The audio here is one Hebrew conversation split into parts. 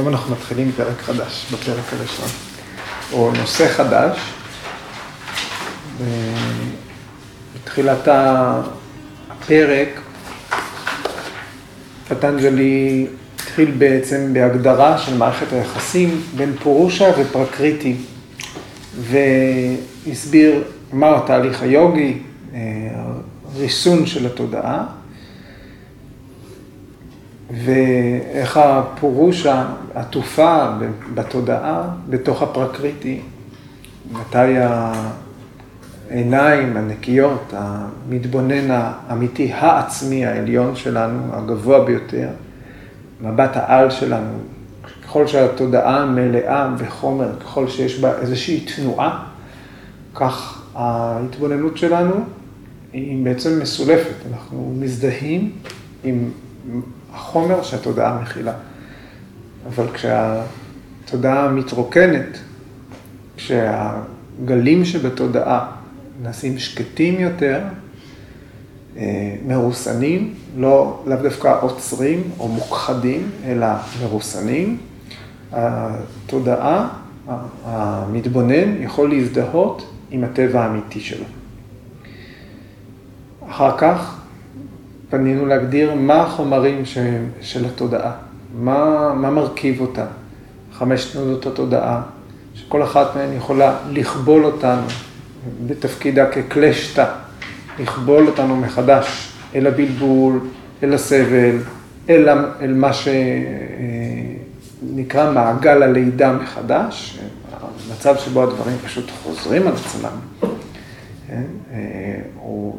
היום אנחנו מתחילים פרק חדש, בפרק הראשון, או נושא חדש. בתחילת הפרק, פטנג'לי התחיל בעצם בהגדרה של מערכת היחסים בין פורושה ופרקריטי, והסביר מה התהליך היוגי, ריסון של התודעה. ואיך הפורושה עטופה בתודעה, בתוך הפרקריטי, מתי העיניים הנקיות, המתבונן האמיתי, העצמי העליון שלנו, הגבוה ביותר, מבט העל שלנו, ככל שהתודעה מלאה בחומר, ככל שיש בה איזושהי תנועה, כך ההתבוננות שלנו היא בעצם מסולפת, אנחנו מזדהים עם החומר שהתודעה מכילה. אבל כשהתודעה מתרוקנת, כשהגלים שבתודעה נעשים שקטים יותר, מרוסנים, לא לאו דווקא עוצרים או מוכחדים, אלא מרוסנים, התודעה, המתבונן יכול להזדהות עם הטבע האמיתי שלו. אחר כך פנינו להגדיר מה החומרים של התודעה, מה, מה מרכיב אותה, חמש תנודות התודעה, שכל אחת מהן יכולה לכבול אותנו בתפקידה כקלשתא, לכבול אותנו מחדש אל הבלבול, אל הסבל, אל, אל מה שנקרא מעגל הלידה מחדש, מצב שבו הדברים פשוט חוזרים על עצמם. כן? או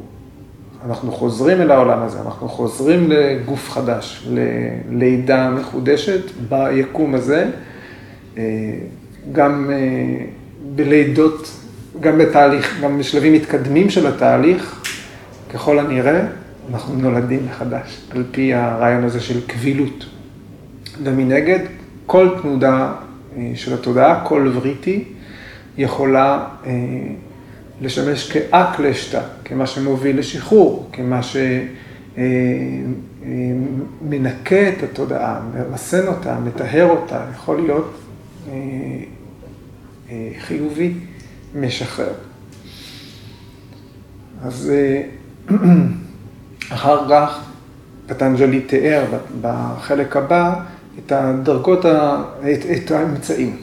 אנחנו חוזרים אל העולם הזה, אנחנו חוזרים לגוף חדש, ללידה מחודשת ביקום הזה, גם בלידות, גם בתהליך, גם בשלבים מתקדמים של התהליך, ככל הנראה, אנחנו נולדים מחדש, על פי הרעיון הזה של קבילות. ומנגד, כל תנודה של התודעה, כל וריטי, יכולה לשמש כאקלשתא, כמה שמוביל לשחרור, כמה שמנקה את התודעה, מרסן אותה, מטהר אותה, יכול להיות חיובי, משחרר. אז אחר כך פטנג'לי תיאר בחלק הבא את הדרגות, את האמצעים,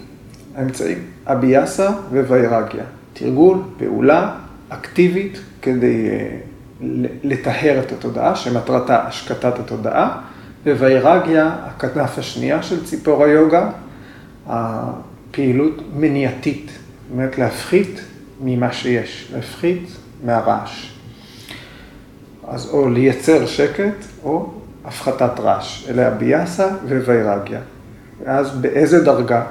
האמצעים, אביאסה וויירגיה. תרגול, פעולה אקטיבית כדי לטהר את התודעה, שמטרתה השקטת התודעה, וויירגיה, הכנף השנייה של ציפור היוגה, הפעילות מניעתית, זאת אומרת להפחית ממה שיש, להפחית מהרעש. אז או לייצר שקט, או הפחתת רעש. אלה הביאסה וויירגיה. ואז באיזה דרגה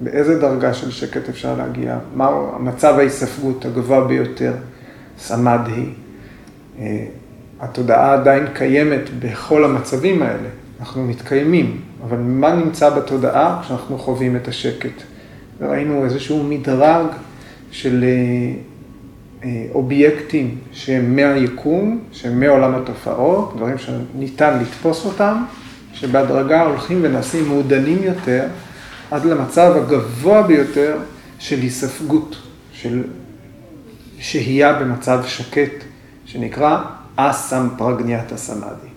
באיזה דרגה של שקט אפשר להגיע, מהו המצב ההיספגות הגבוה ביותר, סמדהי. התודעה עדיין קיימת בכל המצבים האלה, אנחנו מתקיימים, אבל מה נמצא בתודעה כשאנחנו חווים את השקט? ראינו איזשהו מדרג של אובייקטים שהם מהיקום, שהם מעולם התופעות, דברים שניתן לתפוס אותם, שבהדרגה הולכים ונעשים מעודנים יותר. עד למצב הגבוה ביותר של היספגות, של שהייה במצב שקט, שנקרא אסם פרגניאטה סמאדי.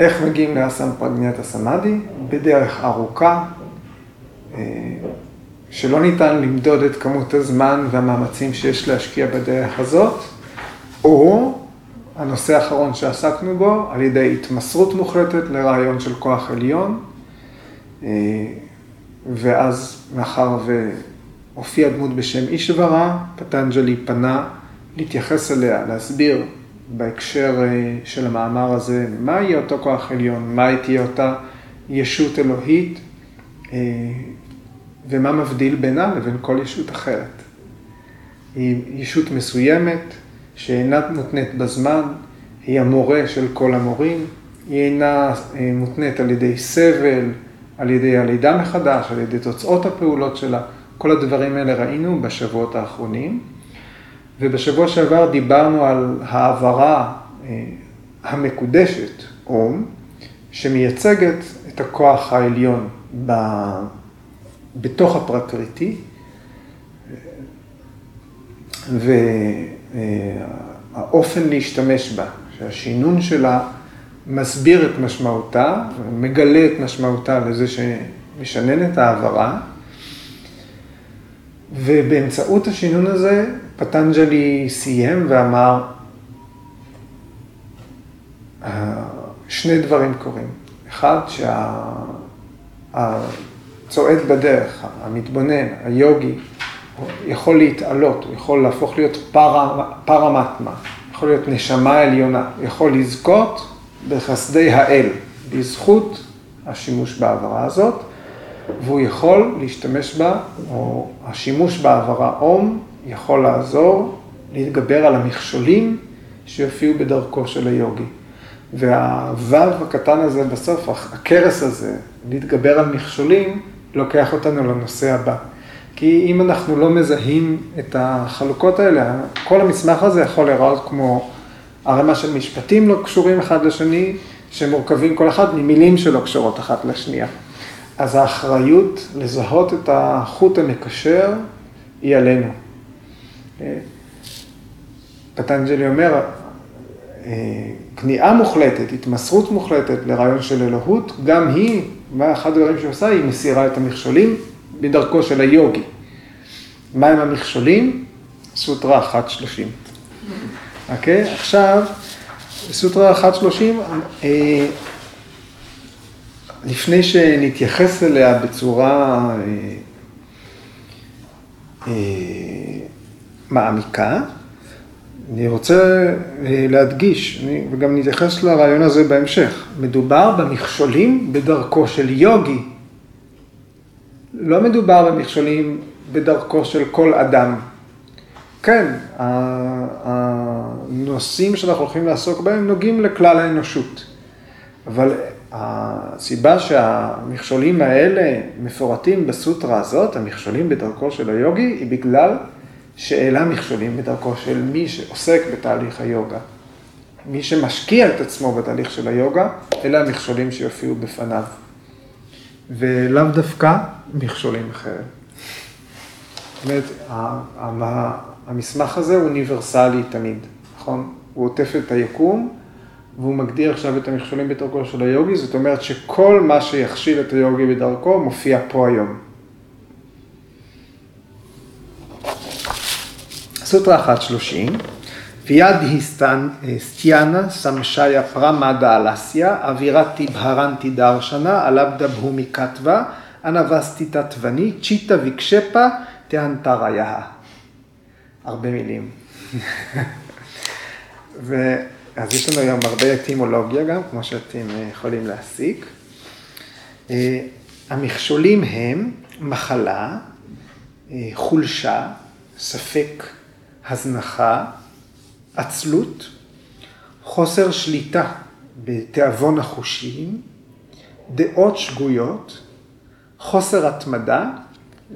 איך מגיעים לאסם פרגניאטה סמאדי? בדרך ארוכה, שלא ניתן למדוד את כמות הזמן והמאמצים שיש להשקיע בדרך הזאת, או הנושא האחרון שעסקנו בו, על ידי התמסרות מוחלטת לרעיון של כוח עליון, ואז מאחר והופיעה דמות בשם אישברה, פטנג'לי פנה להתייחס אליה, להסביר בהקשר של המאמר הזה, מה יהיה אותו כוח עליון, מה תהיה אותה ישות אלוהית, ומה מבדיל בינה לבין כל ישות אחרת. היא ישות מסוימת, שאינה מותנית בזמן, היא המורה של כל המורים, היא אינה מותנית על ידי סבל, על ידי הלידה מחדש, על ידי תוצאות הפעולות שלה, כל הדברים האלה ראינו בשבועות האחרונים. ובשבוע שעבר דיברנו על העברה המקודשת, אום, שמייצגת את הכוח העליון ב... בתוך הפרקריטי, והאופן להשתמש בה, שהשינון שלה מסביר את משמעותה, מגלה את משמעותה לזה שמשנן את העברה, ובאמצעות השינון הזה פטנג'לי סיים ואמר, שני דברים קורים. אחד, שהצועד בדרך, המתבונן, היוגי, יכול להתעלות, הוא יכול להפוך להיות פרמטמה, יכול להיות נשמה עליונה, יכול לזכות בחסדי האל, בזכות השימוש בהעברה הזאת, והוא יכול להשתמש בה, או השימוש בהעברה אום יכול לעזור להתגבר על המכשולים שיופיעו בדרכו של היוגי. והוו הקטן הזה בסוף, הכרס הזה, להתגבר על מכשולים, לוקח אותנו לנושא הבא. כי אם אנחנו לא מזהים את החלוקות האלה, כל המסמך הזה יכול להיראות כמו ערימה של משפטים לא קשורים אחד לשני, שמורכבים כל אחד ממילים שלא קשורות אחת לשנייה. אז האחריות לזהות את החוט המקשר היא עלינו. פטנג'לי אומר, כניעה מוחלטת, התמסרות מוחלטת לרעיון של אלוהות, גם היא, מה אחד הדברים שהיא עושה, היא מסירה את המכשולים בדרכו של היוגי. מהם המכשולים? סוטרה 1.30. אוקיי? עכשיו, סוטרה 1.30, אה, לפני שנתייחס אליה בצורה אה, אה, מעמיקה, אני רוצה להדגיש, וגם נתייחס לרעיון הזה בהמשך, מדובר במכשולים בדרכו של יוגי. לא מדובר במכשולים בדרכו של כל אדם. כן, הנושאים שאנחנו הולכים לעסוק בהם נוגעים לכלל האנושות, אבל הסיבה שהמכשולים האלה מפורטים בסוטרה הזאת, המכשולים בדרכו של היוגי, היא בגלל שאלה מכשולים בדרכו של מי שעוסק בתהליך היוגה. מי שמשקיע את עצמו בתהליך של היוגה, אלה המכשולים שיופיעו בפניו. ולאו דווקא מכשולים אחרים. זאת אומרת, המסמך הזה הוא אוניברסלי תמיד, נכון? הוא עוטף את היקום, והוא מגדיר עכשיו את המכשולים בדרכו של היוגי, זאת אומרת שכל מה שיכשיל את היוגי בדרכו מופיע פה היום. סוטרה 1.30, ויד הסטן סטיאנה סמשיה פרמדה אלסיה, אווירת טיבהרנטי דרשנה, עלבדה בהומי כתבה, אנבסטי תתווני, צ'יטה ויקשפה, תיאנטריה. הרבה מילים. אז יש לנו היום הרבה אטימולוגיה גם, כמו שאתם אה, יכולים להסיק. אה, המכשולים הם מחלה, אה, חולשה, ספק, הזנחה, עצלות, חוסר שליטה בתיאבון החושים, דעות שגויות, חוסר התמדה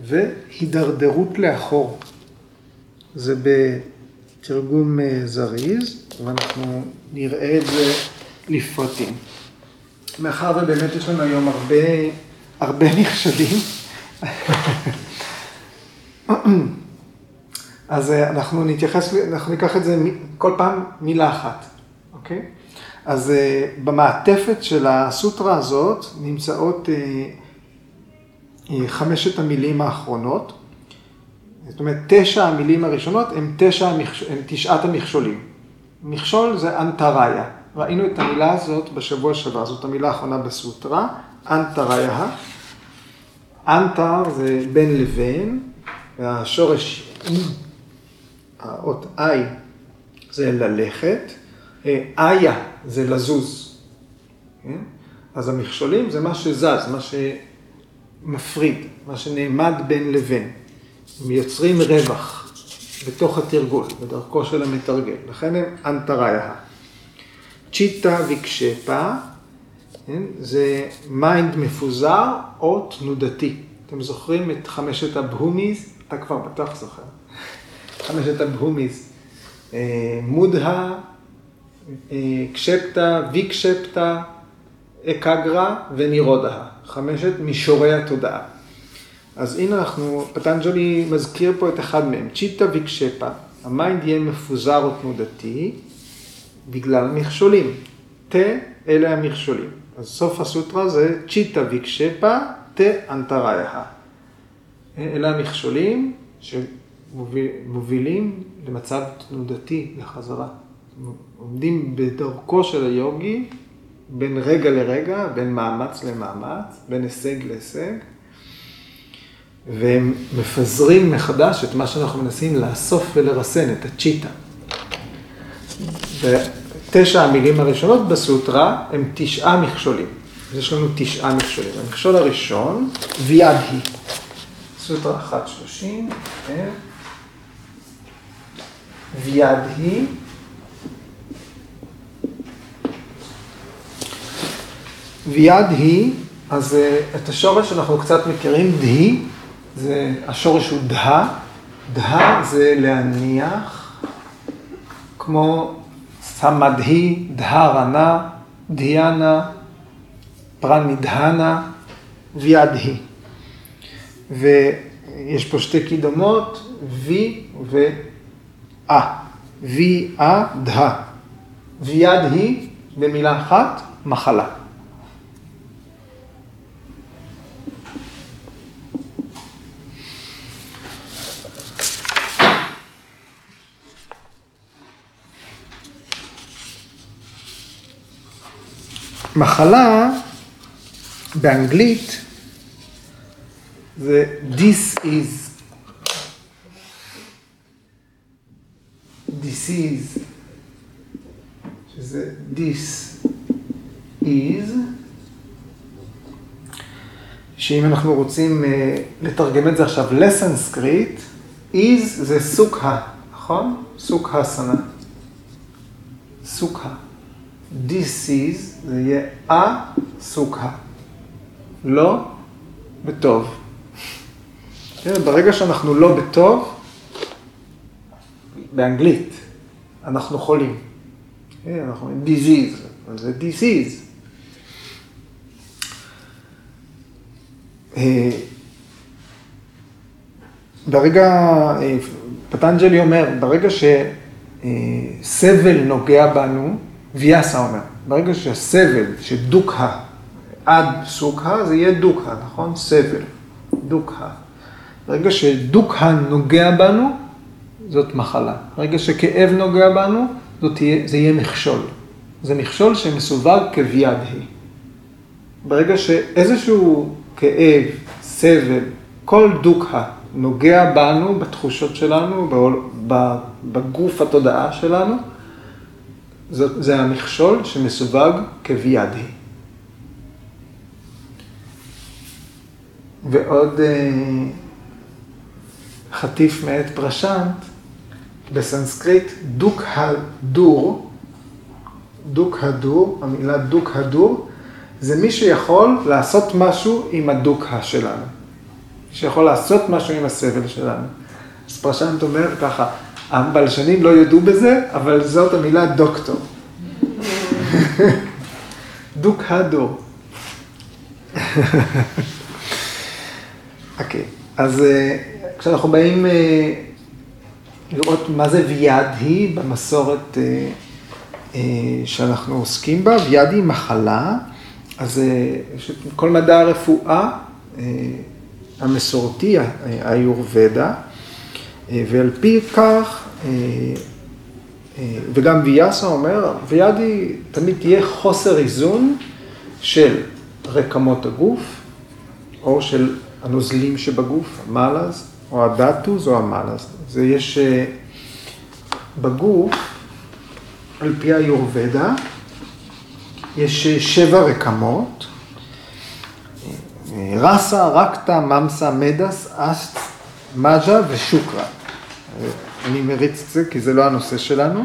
והידרדרות לאחור. זה בתרגום זריז. ואנחנו נראה את זה לפרטים. מאחר ובאמת יש לנו היום הרבה, הרבה מכשולים, אז אה, אנחנו נתייחס, אנחנו ניקח את זה כל פעם מילה אחת, אוקיי? אז אה, במעטפת של הסוטרה הזאת נמצאות אה, חמשת המילים האחרונות. זאת אומרת, תשע המילים הראשונות הם, תשע, הם תשעת המכשולים. מכשול זה אנטריה. ראינו את המילה הזאת בשבוע שעבר, זאת המילה האחרונה בסוטרה, אנטריה. אנטר זה בין לבין, והשורש האות איי זה ללכת, איה זה לזוז. כן? אז המכשולים זה מה שזז, מה שמפריד, מה שנעמד בין לבין. הם יוצרים רווח. בתוך התרגול, בדרכו של המתרגל. לכן הם אנטריה. צ'יטה ויקשפה, כן? זה mind מפוזר או תנודתי. אתם זוכרים את חמשת הבהומיז? אתה כבר בטח זוכר. חמשת הבהומיז. אה, מודה, אה, קשפטה, ויקשפטה, אקגרה ונירודה, חמשת מישורי התודעה. אז הנה אנחנו, פטנג'לי מזכיר פה את אחד מהם, צ'יטה ויקשפה, ה mind יהיה מפוזר או תנודתי בגלל מכשולים. תה, אלה המכשולים. אז סוף הסוטרה זה צ'יטה ויקשפה, תה אנטראיה. אלה המכשולים שמובילים למצב תנודתי לחזרה. עומדים בדרכו של היוגי בין רגע לרגע, בין מאמץ למאמץ, בין הישג להישג, והם מפזרים מחדש את מה שאנחנו מנסים לאסוף ולרסן, את הצ'יטה. ותשע המילים הראשונות בסוטרה הם תשעה מכשולים. אז יש לנו תשעה מכשולים. המכשול הראשון, ויאדהי. סוטרה 1.30, כן. ויאדהי. ויד היא, אז אה, את השורש אנחנו קצת מכירים, דהי, זה, השורש הוא דה, דה זה להניח, כמו סמדהי, דהרנה, דיאנה, פרנידהנה, ויד היא. ויש פה שתי קידומות, וי ואה. וי, אה, דה. ויד היא, במילה אחת, מחלה. מחלה באנגלית זה this is disease, שזה this is, שאם אנחנו רוצים אה, לתרגם את זה עכשיו לסנסקריט, is זה סוקה, נכון? סוקה סנה. סוקה. Is, זה יהיה א-סוקה. לא בטוב. ברגע שאנחנו לא בטוב, באנגלית, אנחנו חולים. אנחנו אומרים disease, זה disease. אה, ברגע, אה, פטנג'לי אומר, ברגע שסבל נוגע בנו, ויאסה אומר, ברגע שהסבל, שדוקה עד סוקה, זה יהיה דוקה, נכון? סבל, דוקה. ברגע שדוקה נוגע בנו, זאת מחלה. ברגע שכאב נוגע בנו, תהיה, זה יהיה מכשול. זה מכשול שמסווג כביד היא. ברגע שאיזשהו כאב, סבל, כל דוקה נוגע בנו, בתחושות שלנו, בגוף התודעה שלנו, זאת, זה המכשול שמסווג כביאדי. ועוד אה, חטיף מאת פרשנט, בסנסקריט דוק הדור, דוק הדור, המילה דוק הדור, זה מי שיכול לעשות משהו עם הדוקה שלנו. שיכול לעשות משהו עם הסבל שלנו. אז פרשנט אומר ככה, הבלשנים לא יודו בזה, אבל זאת המילה דוקטור. דוק הדור. אוקיי, אז אה, כשאנחנו באים אה, לראות מה זה ויד היא במסורת אה, שאנחנו עוסקים בה, ויד היא מחלה, אז כל מדע הרפואה המסורתי, האיורבדה, ועל פי כך, אה, אה, וגם ויאסה אומר, ויאדי תמיד תהיה חוסר איזון של רקמות הגוף, או של הנוזלים שבגוף, המלאז, או הדאטוז או המלאז. זה יש אה, בגוף, על פי היורבדה, יש שבע רקמות, רסה, רקטה, ממסה, מדס, אסט, מג'ה ושוקרה. אני מריץ את זה כי זה לא הנושא שלנו.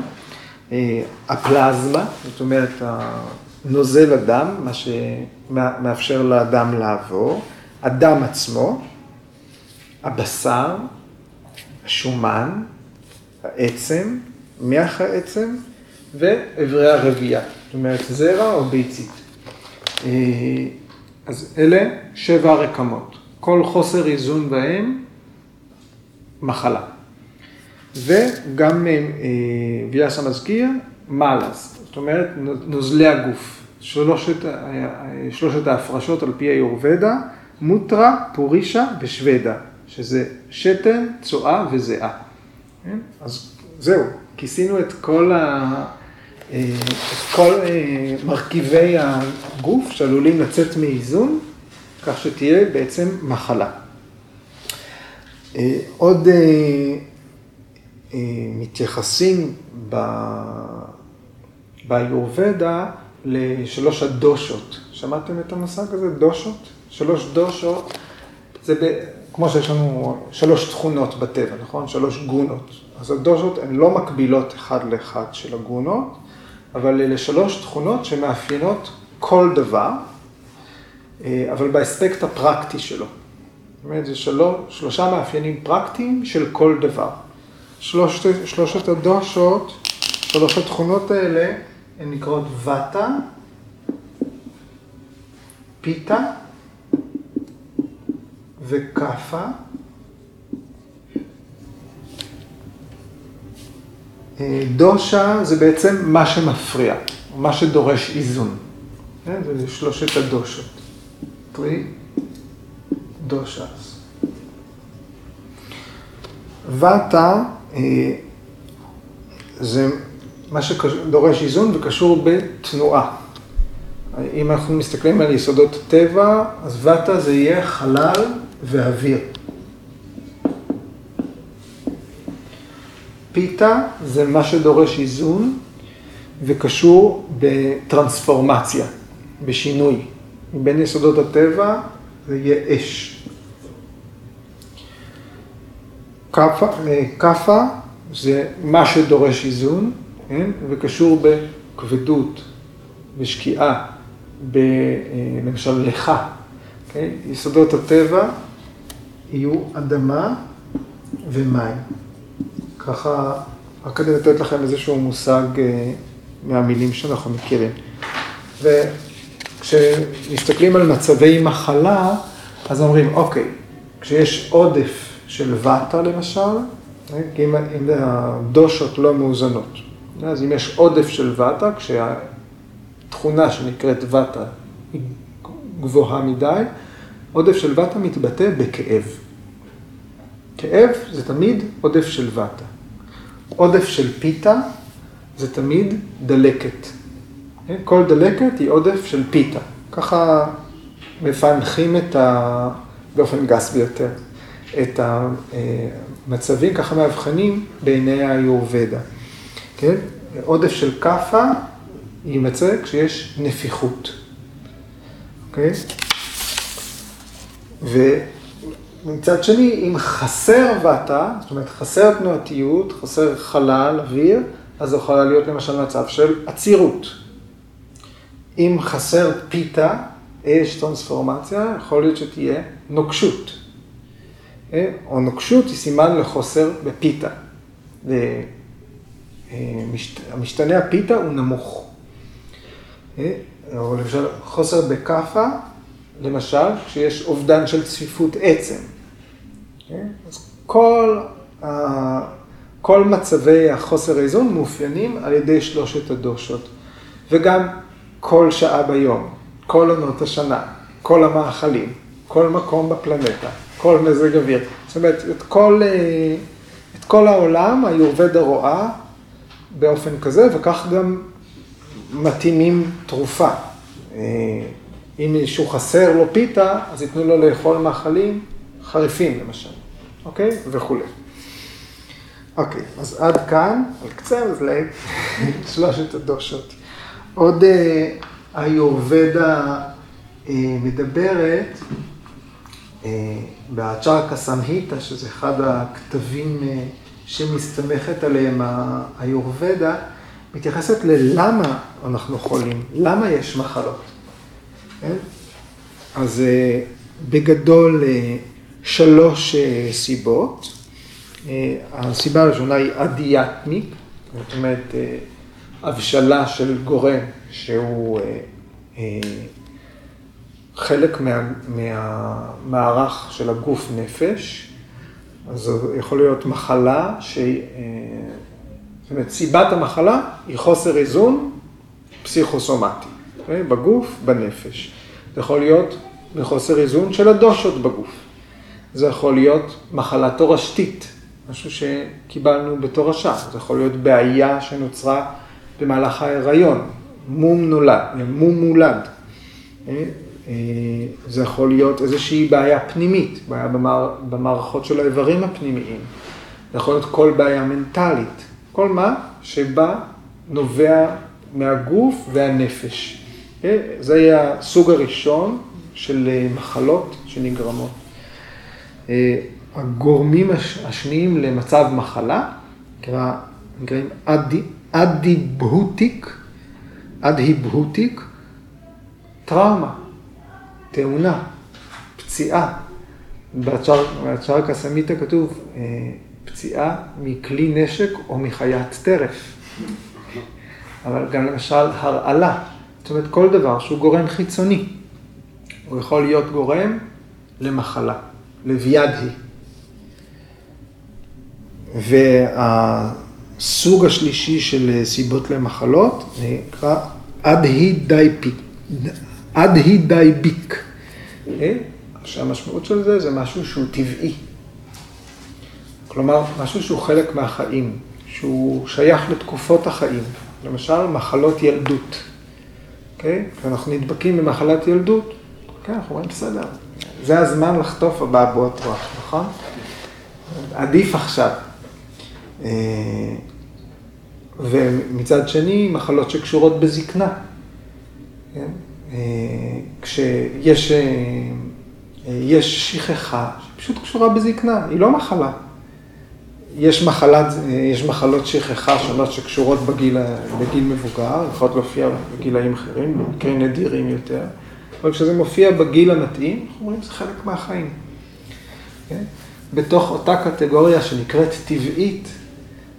אה, הפלזמה, זאת אומרת, נוזל הדם, מה שמאפשר לדם לעבור, הדם עצמו, הבשר, השומן, העצם, מח העצם ואיברי הרבייה, זאת אומרת זרע או ביצית. אז אלה שבע רקמות. כל חוסר איזון בהם, מחלה. וגם ויאסה מזכיר, מלאס, זאת אומרת נוזלי הגוף. שלושת, שלושת ההפרשות על פי היורבדה, מוטרה, פורישה ושוודה, שזה שתן, צואה וזיעה. כן? אז זהו, כיסינו את כל, ה... את כל מרכיבי הגוף שעלולים לצאת מאיזון, כך שתהיה בעצם מחלה. עוד מתייחסים ביורבדה לשלוש הדושות. שמעתם את המושג הזה? דושות? שלוש דושות, זה ב... כמו שיש לנו שלוש תכונות בטבע, נכון? שלוש גונות. אז הדושות הן לא מקבילות אחד לאחד של הגונות, אבל אלה שלוש תכונות שמאפיינות כל דבר, אה, אבל באספקט הפרקטי שלו. זאת אומרת, זה שלוש, שלושה מאפיינים פרקטיים של כל דבר. שלושת, שלושת הדושות, שלוש התכונות האלה, הן נקראות וטה, פיתה וכאפה. אה, דושה זה בעצם מה שמפריע, מה שדורש איזון. כן? זה שלושת הדושות. טרי דושס. ואטה אה, זה מה שדורש איזון וקשור בתנועה. אם אנחנו מסתכלים על יסודות טבע, אז ואטה זה יהיה חלל ואוויר. פיתה זה מה שדורש איזון וקשור בטרנספורמציה, בשינוי. מבין יסודות הטבע זה יהיה אש. כאפה זה מה שדורש איזון, כן? וקשור בכבדות, בשקיעה, למשל לך. כן? יסודות הטבע יהיו אדמה ומים. ככה, רק כדי לתת לכם איזשהו מושג אה, מהמילים שאנחנו מכירים. וכשמסתכלים על מצבי מחלה, אז אומרים, אוקיי, כשיש עודף של ואטה למשל, אם, אם הדושות לא מאוזנות. אז אם יש עודף של ואטה, כשהתכונה שנקראת ואטה היא גבוהה מדי, עודף של ואטה מתבטא בכאב. כאב זה תמיד עודף של ואטה. עודף של פיתה זה תמיד דלקת. כל דלקת היא עודף של פיתה. ככה מפענחים את ה... באופן גס ביותר. את המצבים, ככה מאבחנים בעיני היורבדה. כן? עודף של כאפה יימצא כשיש נפיחות. אוקיי? ומצד שני, אם חסר ואטה, זאת אומרת חסר תנועתיות, חסר חלל, אוויר, אז זה יכול להיות למשל מצב של עצירות. אם חסר פיתה, אש טרנספורמציה, יכול להיות שתהיה נוקשות. אה, או נוקשות היא סימן לחוסר בפיתה. אה, המשתנה הפיתה הוא נמוך. אה, או למשל חוסר בכאפה, למשל, כשיש אובדן של צפיפות עצם. אז כל, כל מצבי החוסר האיזון מאופיינים על ידי שלושת הדושות. וגם כל שעה ביום, כל עונות השנה, כל המאכלים, כל מקום בפלנטה. כל מזג אוויר. זאת אומרת, את כל, אה, את כל העולם היורבדה רואה באופן כזה, וכך גם מתאימים תרופה. אה, אם מישהו חסר לו פיתה, אז ייתנו לו לאכול מאכלים חריפים למשל, אוקיי? וכולי. אוקיי, אז עד כאן, על קצה המזלג, שלושת הדושות. עוד אה, היורבדה מדברת באצ'רקה סמהיטה, שזה אחד הכתבים אה, שמסתמכת עליהם היורבדה, מתייחסת ללמה אנחנו חולים, למה יש מחלות. כן? אז אה, בגדול אה, שלוש סיבות. הסיבה הראשונה היא אדיאטמיק, זאת אומרת הבשלה של גורם שהוא חלק מה, מהמערך של הגוף נפש, אז זה יכול להיות מחלה שהיא, אה, זאת אומרת, סיבת המחלה היא חוסר איזון פסיכוסומטי, okay? אוקיי? בגוף, בנפש. זה יכול להיות מחוסר איזון של הדושות בגוף. זה יכול להיות מחלה תורשתית, משהו שקיבלנו בתורשה. זה יכול להיות בעיה שנוצרה במהלך ההיריון, מום נולד, מום מולד. אה, אה, זה יכול להיות איזושהי בעיה פנימית, בעיה במערכות של האיברים הפנימיים. זה יכול להיות כל בעיה מנטלית, כל מה שבה נובע מהגוף והנפש. אה, זה יהיה הסוג הראשון של מחלות שנגרמות. הגורמים השניים למצב מחלה, נקראים אדיבהוטיק, אדהיבהוטיק, טראומה, תאונה, פציעה. בצ'רקה סמיתה כתוב אה, פציעה מכלי נשק או מחיית טרף. אבל גם למשל הרעלה, זאת אומרת כל דבר שהוא גורם חיצוני, הוא יכול להיות גורם למחלה, לוויאדהי. והסוג השלישי של סיבות למחלות נקרא אדהידייביק. אדהידייביק. אוקיי? שהמשמעות של זה זה משהו שהוא טבעי. כלומר, משהו שהוא חלק מהחיים, שהוא שייך לתקופות החיים. למשל, מחלות ילדות. אוקיי? כשאנחנו נדבקים במחלת ילדות, אוקיי, אנחנו אומרים, בסדר, זה הזמן לחטוף אבעבועות רוח, נכון? עדיף עכשיו. אה, ומצד שני, מחלות שקשורות בזקנה. כן? אה, כשיש אה, יש שכחה שפשוט קשורה בזקנה, היא לא מחלה. יש, מחלת, יש מחלות שכחה שונות שקשורות בגיל, בגיל מבוגר, יכולות להופיע בגילאים אחרים, במקרים נדירים יותר, אבל כשזה מופיע בגיל המתאים, אנחנו אומרים שזה חלק מהחיים. כן? בתוך אותה קטגוריה שנקראת טבעית,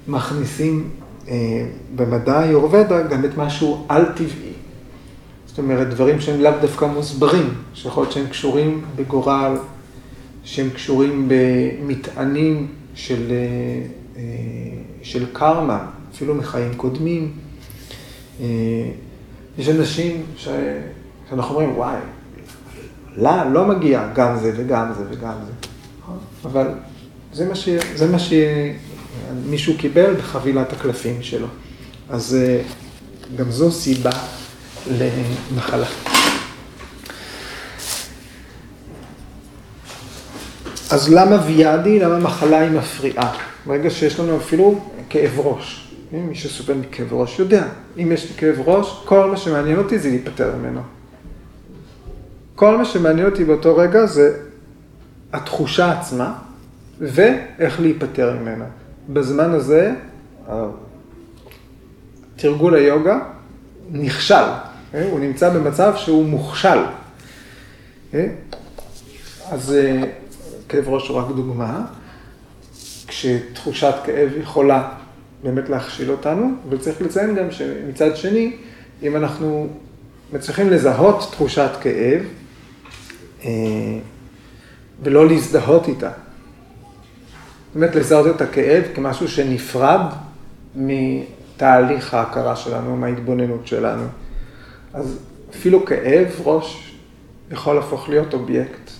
מכניסים אה, במדע היורבדה גם את משהו על-טבעי. זאת אומרת, דברים שהם לאו דווקא מוסברים, שיכול להיות שהם קשורים בגורל, שהם קשורים במטענים של, אה, אה, של קרמה, אפילו מחיים קודמים. אה, יש אנשים ש... שאנחנו אומרים, וואי, לה לא מגיע גם זה וגם זה וגם זה. אבל זה מה, ש... זה מה שמישהו קיבל בחבילת הקלפים שלו. אז גם זו סיבה למחלה. אז למה ויאדי, למה מחלה היא מפריעה? ברגע שיש לנו אפילו כאב ראש. מי שסובל מכאב ראש יודע, אם יש לי כאב ראש, כל מה שמעניין אותי זה להיפטר ממנו. כל מה שמעניין אותי באותו רגע זה התחושה עצמה ואיך להיפטר ממנה. בזמן הזה, תרגול היוגה נכשל. אה? הוא נמצא במצב שהוא מוכשל. אה? אז אה, כאב ראש הוא רק דוגמה, כשתחושת כאב יכולה באמת להכשיל אותנו, אבל צריך לציין גם שמצד שני, אם אנחנו מצליחים לזהות תחושת כאב ולא להזדהות איתה, באמת לזהות את הכאב כמשהו שנפרד מתהליך ההכרה שלנו, מההתבוננות שלנו. אז אפילו כאב ראש יכול להפוך להיות אובייקט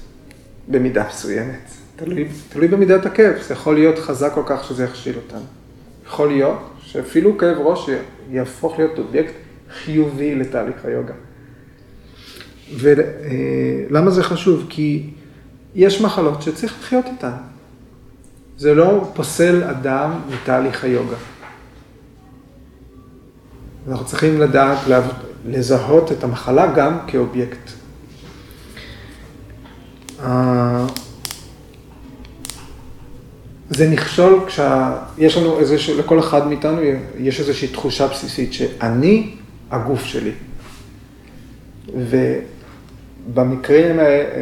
במידה מסוימת. תלוי, תלוי במידת הכאב, זה יכול להיות חזק כל כך שזה יכשיל אותנו. יכול להיות שאפילו כאב ראש יהפוך להיות אובייקט חיובי לתהליך היוגה. ולמה זה חשוב? כי יש מחלות שצריך לחיות איתן. זה לא פוסל אדם מתהליך היוגה. אנחנו צריכים לדעת לזהות את המחלה גם כאובייקט. אה, זה נכשול כשיש לנו איזשהו, לכל אחד מאיתנו יש איזושהי תחושה בסיסית שאני הגוף שלי. ובמקרים,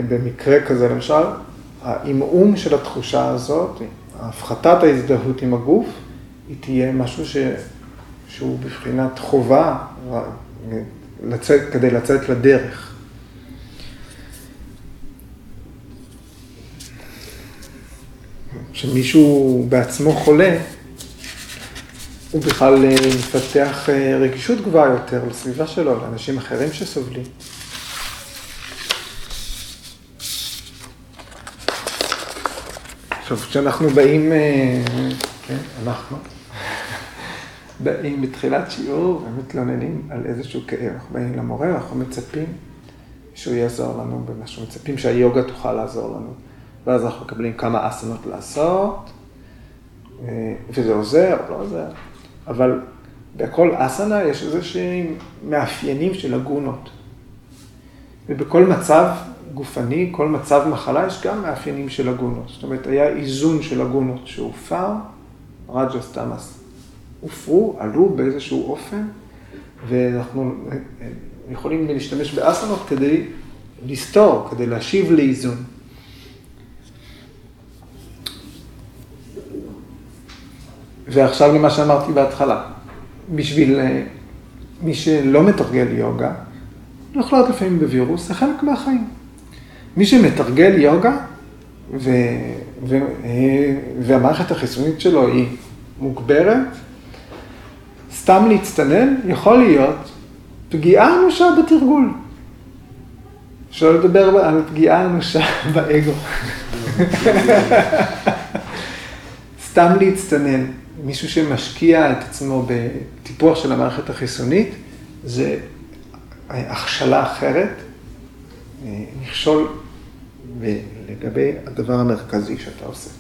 במקרה כזה למשל, העמעום של התחושה הזאת, הפחתת ההזדהות עם הגוף, היא תהיה משהו ש, שהוא בבחינת חובה לצאת, כדי לצאת לדרך. כשמישהו בעצמו חולה, הוא בכלל אה, מפתח אה, רגישות גבוהה יותר לסביבה שלו, לאנשים אחרים שסובלים. עכשיו, כשאנחנו באים, אה, כן, אנחנו, באים בתחילת שיעור ומתלוננים על איזשהו כאב, אנחנו באים למורה, אנחנו מצפים שהוא יעזור לנו במשהו, מצפים שהיוגה תוכל לעזור לנו. ואז אנחנו מקבלים כמה אסנות לעשות, וזה עוזר, לא עוזר. אבל בכל אסנה יש איזה שהם מאפיינים של הגונות. ובכל מצב גופני, כל מצב מחלה, יש גם מאפיינים של הגונות. זאת אומרת, היה איזון של הגונות שהופר, רג'ס תמאס הופרו, עלו באיזשהו אופן, ואנחנו יכולים להשתמש באסנות כדי לסתור, כדי להשיב לאיזון. ועכשיו למה שאמרתי בהתחלה, בשביל אה, מי שלא מתרגל יוגה, יכול להיות לפעמים בווירוס, זה חלק מהחיים. מי שמתרגל יוגה, ו, ו, אה, והמערכת החיסונית שלו היא מוגברת, סתם להצטנן יכול להיות פגיעה אנושה בתרגול. אפשר לדבר על פגיעה אנושה באגו. סתם להצטנן. מישהו שמשקיע את עצמו בטיפוח של המערכת החיסונית, זה הכשלה אחרת, מכשול לגבי הדבר המרכזי שאתה עושה.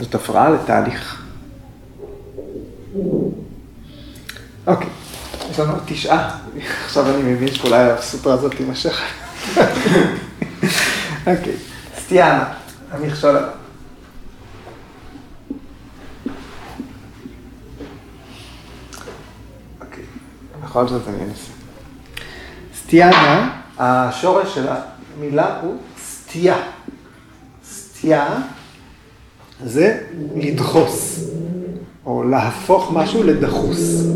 זאת הפרעה לתהליך. אוקיי, יש לנו תשעה, עכשיו אני מבין שאולי הסוטרה הזאת תימשך. אוקיי, סטיאנה, המכשול הבא. בכל זאת אני אנסה. סטיאנה, השורש של המילה הוא סטייה. סטייה זה לדחוס, או להפוך משהו לדחוס.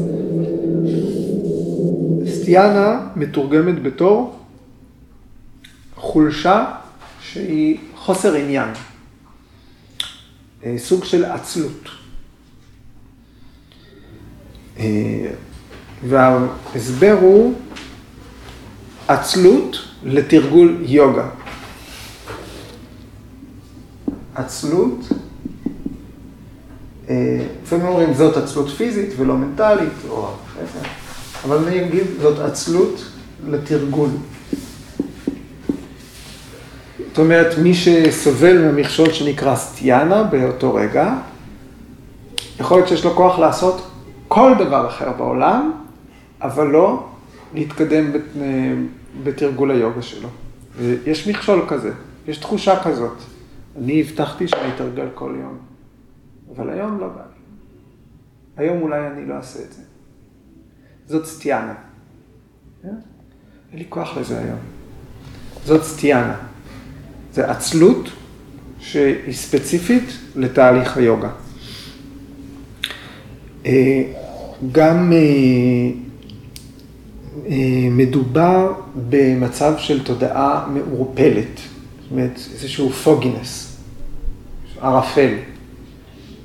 סטיאנה מתורגמת בתור חולשה שהיא חוסר עניין, אה, סוג של עצלות. אה, וההסבר הוא עצלות לתרגול יוגה. עצלות, לפעמים אומרים זאת עצלות פיזית ולא מנטלית, או איזה, אבל אני אגיד זאת עצלות לתרגול. זאת אומרת, מי שסובל מהמכשול שנקרא סטיאנה באותו רגע, יכול להיות שיש לו כוח לעשות כל דבר אחר בעולם, אבל לא להתקדם בתרגול היוגה שלו. יש מכשול כזה, יש תחושה כזאת. אני הבטחתי שאני אתרגל כל יום, אבל היום לא בא לי. היום אולי אני לא אעשה את זה. זאת סטיאנה. אין לי כוח לזה היום. זאת סטיאנה. זה עצלות שהיא ספציפית לתהליך היוגה. אה, גם אה, אה, מדובר במצב של תודעה מעורפלת, זאת אומרת איזשהו פוגינס, ערפל.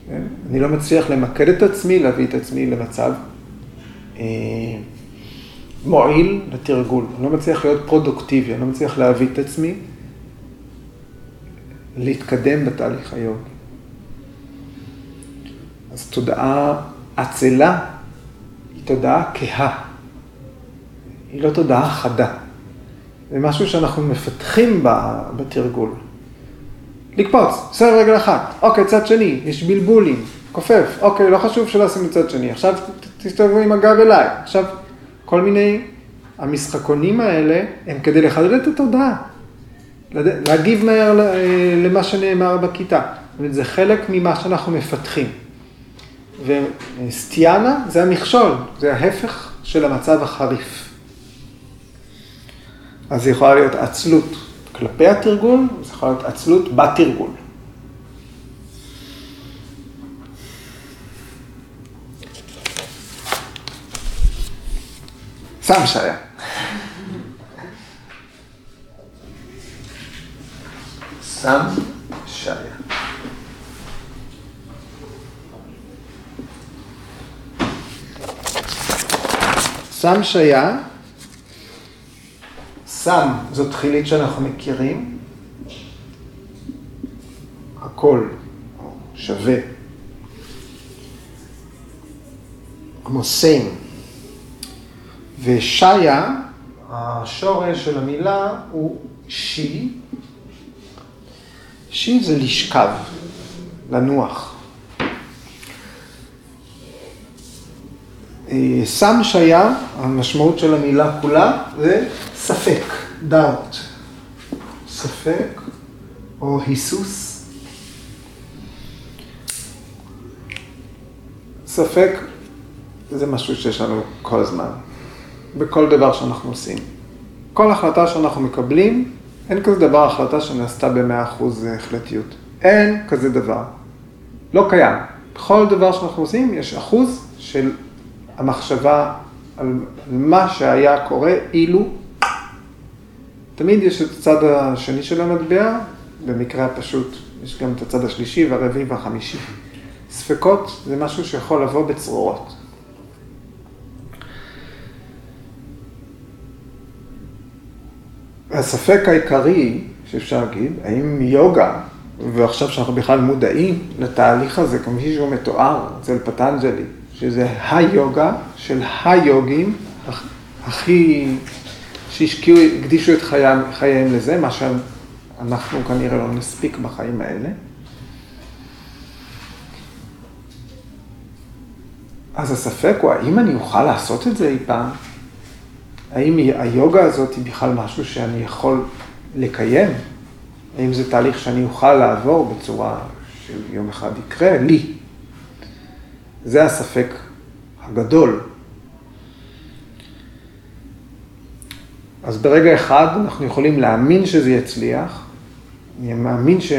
כן? אני לא מצליח למקד את עצמי, להביא את עצמי למצב אה, מועיל לתרגול. אני לא מצליח להיות פרודוקטיבי, אני לא מצליח להביא את עצמי להתקדם בתהליך היום. אז תודעה עצלה היא תודעה כהה. היא לא תודעה חדה. זה משהו שאנחנו מפתחים בתרגול. לקפוץ, בסדר רגל אחת, אוקיי, צד שני, יש בלבולים, כופף, אוקיי, לא חשוב שלא עשינו צד שני, עכשיו תסתובבו עם הגב אליי, עכשיו כל מיני, המשחקונים האלה הם כדי לחדד את התודעה, להגיב מהר למה שנאמר בכיתה, זאת אומרת, זה חלק ממה שאנחנו מפתחים. וסטיאנה זה המכשול, זה ההפך של המצב החריף. אז יכולה להיות עצלות כלפי התרגול, זה יכול להיות עצלות בתרגול. סם שהיה. סם שיה. סם שיה, סם זו תחילית שאנחנו מכירים, הכל שווה, כמו סיים. ושיה, השורש של המילה הוא שי. שי זה לשכב, לנוח. סם שיה, המשמעות של המילה כולה זה ספק, דאוט. ספק או היסוס. ספק זה משהו שיש לנו כל הזמן. בכל דבר שאנחנו עושים. כל החלטה שאנחנו מקבלים, אין כזה דבר החלטה שנעשתה ב-100% החלטיות. אין כזה דבר. לא קיים. בכל דבר שאנחנו עושים יש אחוז של המחשבה על מה שהיה קורה אילו. תמיד יש את הצד השני של המטבע, במקרה הפשוט יש גם את הצד השלישי והרביעי והחמישי. ספקות זה משהו שיכול לבוא בצרורות. הספק העיקרי, שאפשר להגיד, האם יוגה, ועכשיו שאנחנו בכלל מודעים לתהליך הזה, כפי שהוא מתואר אצל פטנג'לי, שזה היוגה של היוגים הכי, שהשקיעו, הקדישו את חייהם, חייהם לזה, מה שאנחנו כנראה לא נספיק בחיים האלה. אז הספק הוא, האם אני אוכל לעשות את זה אי פעם? האם היוגה הזאת היא בכלל משהו שאני יכול לקיים? האם זה תהליך שאני אוכל לעבור בצורה שיום אחד יקרה לי? זה הספק הגדול. אז ברגע אחד אנחנו יכולים להאמין שזה יצליח, אני מאמין ש...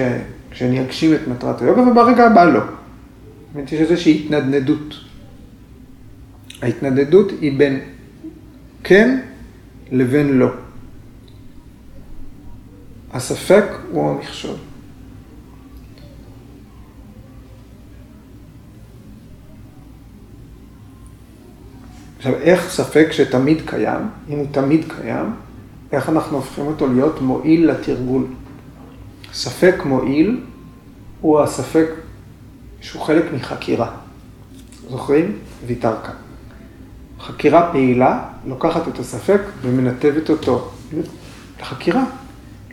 שאני אגשים את מטרת היוגה, וברגע הבא לא. זאת אומרת, יש איזושהי התנדנדות. ההתנדנדות היא בין כן לבין לא. הספק הוא המכשול. עכשיו, איך ספק שתמיד קיים, אם הוא תמיד קיים, איך אנחנו הופכים אותו להיות מועיל לתרגול? ספק מועיל הוא הספק שהוא חלק מחקירה. זוכרים? ויתרקה. חקירה פעילה לוקחת את הספק ומנתבת אותו לחקירה,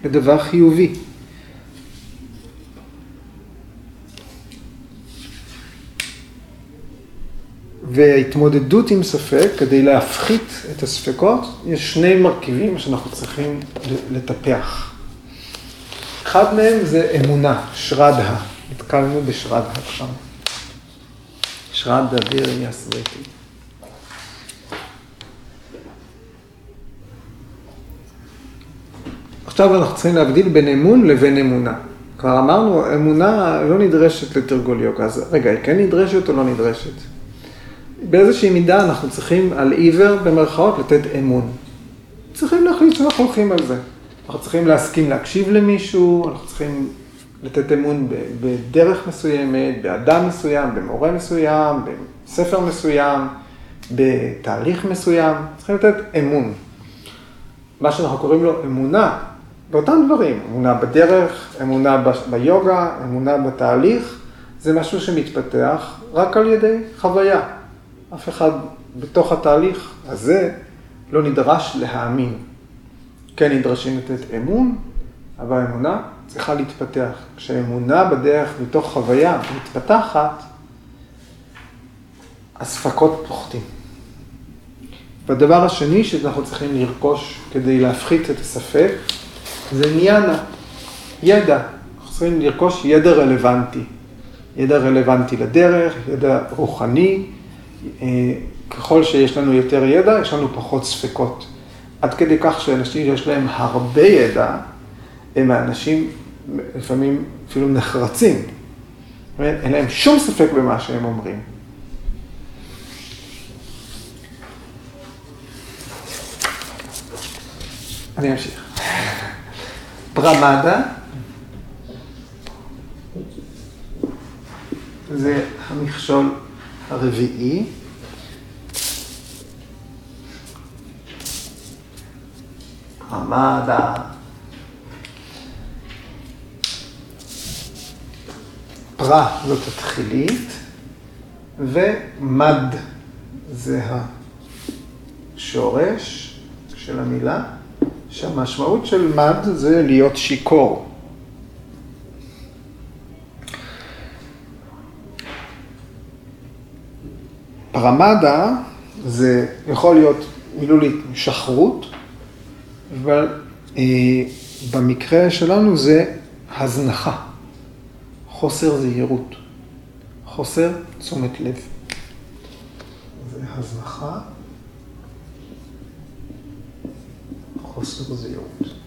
לדבר חיובי. וההתמודדות עם ספק, כדי להפחית את הספקות, יש שני מרכיבים שאנחנו צריכים לטפח. אחד מהם זה אמונה, שרדה. נתקלנו בשרדה כבר. שרדה בירי יסריטי. עכשיו אנחנו צריכים להבדיל בין אמון לבין אמונה. כבר אמרנו, אמונה לא נדרשת לתרגול יוגה, אז רגע, היא כן נדרשת או לא נדרשת? באיזושהי מידה אנחנו צריכים על עיוור, במרכאות, לתת אמון. צריכים להחליט שאנחנו הולכים על זה. אנחנו צריכים להסכים להקשיב למישהו, אנחנו צריכים לתת אמון בדרך מסוימת, באדם מסוים, במורה מסוים, בספר מסוים, בתהליך מסוים, צריכים לתת אמון. מה שאנחנו קוראים לו אמונה, באותם דברים, אמונה בדרך, אמונה ביוגה, אמונה בתהליך, זה משהו שמתפתח רק על ידי חוויה. אף אחד בתוך התהליך הזה לא נדרש להאמין. כן נדרשים לתת אמון, אבל האמונה צריכה להתפתח. כשאמונה בדרך מתוך חוויה מתפתחת, הספקות פוחתים. והדבר השני שאנחנו צריכים לרכוש כדי להפחית את הספק, זה ניאנה, ידע. אנחנו צריכים לרכוש ידע רלוונטי. ידע רלוונטי לדרך, ידע רוחני. אה, ככל שיש לנו יותר ידע, יש לנו פחות ספקות. עד כדי כך שאנשים שיש להם הרבה ידע, הם האנשים לפעמים אפילו נחרצים. אין להם שום ספק במה שהם אומרים. אני אמשיך. פרמדה זה המכשול הרביעי. המדע. פרה זאת התחילית, ומד זה השורש של המילה, שהמשמעות של מד זה להיות שיכור. פרמדה זה יכול להיות מילולית שחרות, אבל אה, במקרה שלנו זה הזנחה, חוסר זהירות, חוסר תשומת לב. זה הזנחה, חוסר זהירות.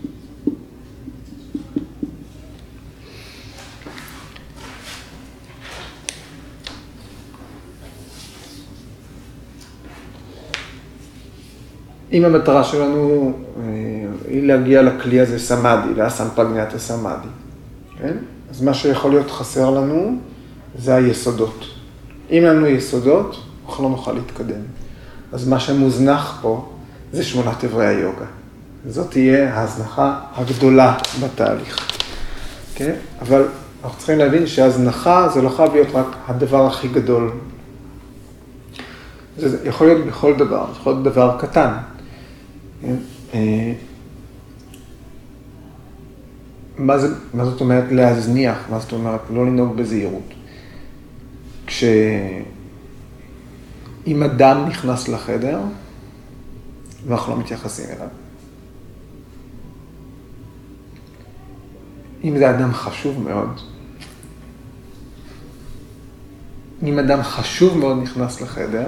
אם המטרה שלנו אה, היא להגיע לכלי הזה סמאדי, לאסמפגניית הסמאדי, כן? אז מה שיכול להיות חסר לנו זה היסודות. אם אין לנו יסודות, אנחנו לא נוכל להתקדם. אז מה שמוזנח פה זה שמונת אברי היוגה. זאת תהיה ההזנחה הגדולה בתהליך, כן? אבל אנחנו צריכים להבין שהזנחה זה לא חייב להיות רק הדבר הכי גדול. זה יכול להיות בכל דבר, זה יכול להיות דבר קטן. אה, מה, זה, מה זאת אומרת להזניח? מה זאת אומרת לא לנהוג בזהירות? כשאם אדם נכנס לחדר ואנחנו לא מתייחסים אליו. אם זה אדם חשוב מאוד, אם אדם חשוב מאוד נכנס לחדר,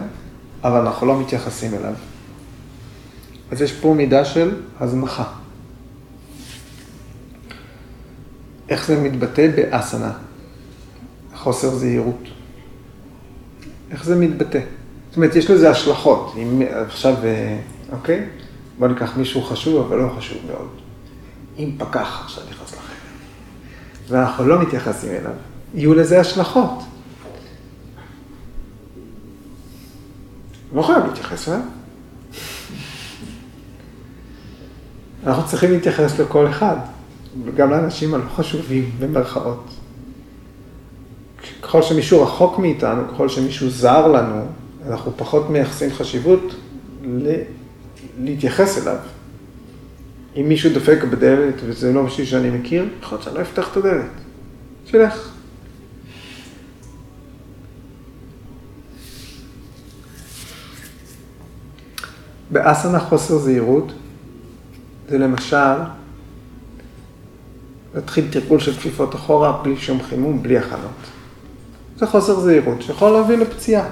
אבל אנחנו לא מתייחסים אליו, אז יש פה מידה של הזנחה. איך זה מתבטא באסנה? חוסר זהירות. איך זה מתבטא? זאת אומרת, יש לזה השלכות. אם עכשיו, אה, אוקיי? בוא ניקח מישהו חשוב, אבל לא חשוב מאוד. אם פקח עכשיו נכנס לחדר, ואנחנו לא מתייחסים אליו, יהיו לזה השלכות. לא חייב להתייחס אליו. אנחנו צריכים להתייחס לכל אחד, וגם לאנשים הלא חשובים, במרכאות. ככל שמישהו רחוק מאיתנו, ככל שמישהו זר לנו, אנחנו פחות מייחסים חשיבות ל... להתייחס אליו. אם מישהו דופק בדלת וזה לא מישהו שאני מכיר, יכול להיות שאני לא אפתח את הדלת. שילך. באסנה חוסר זהירות, זה למשל להתחיל תרגול של כפיפות אחורה בלי שום חימום, בלי הכנות. זה חוסר זהירות שיכול להביא לפציעה.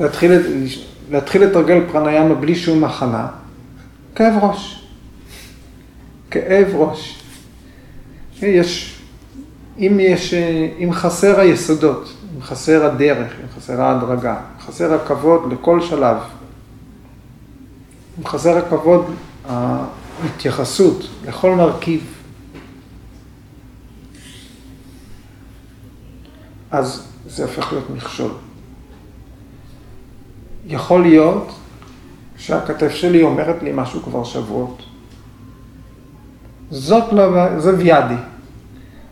להתחיל, לתרגל פרניאמה בלי שום הכנה, כאב ראש. כאב ראש. יש, אם יש, אם חסר היסודות, אם חסר הדרך, אם חסר ההדרגה, אם חסר הכבוד לכל שלב, חסר הכבוד, ההתייחסות לכל מרכיב, אז זה הופך להיות מכשול. יכול להיות שהכתף שלי אומרת לי משהו כבר שבועות. זאת לא, זה ויאדי.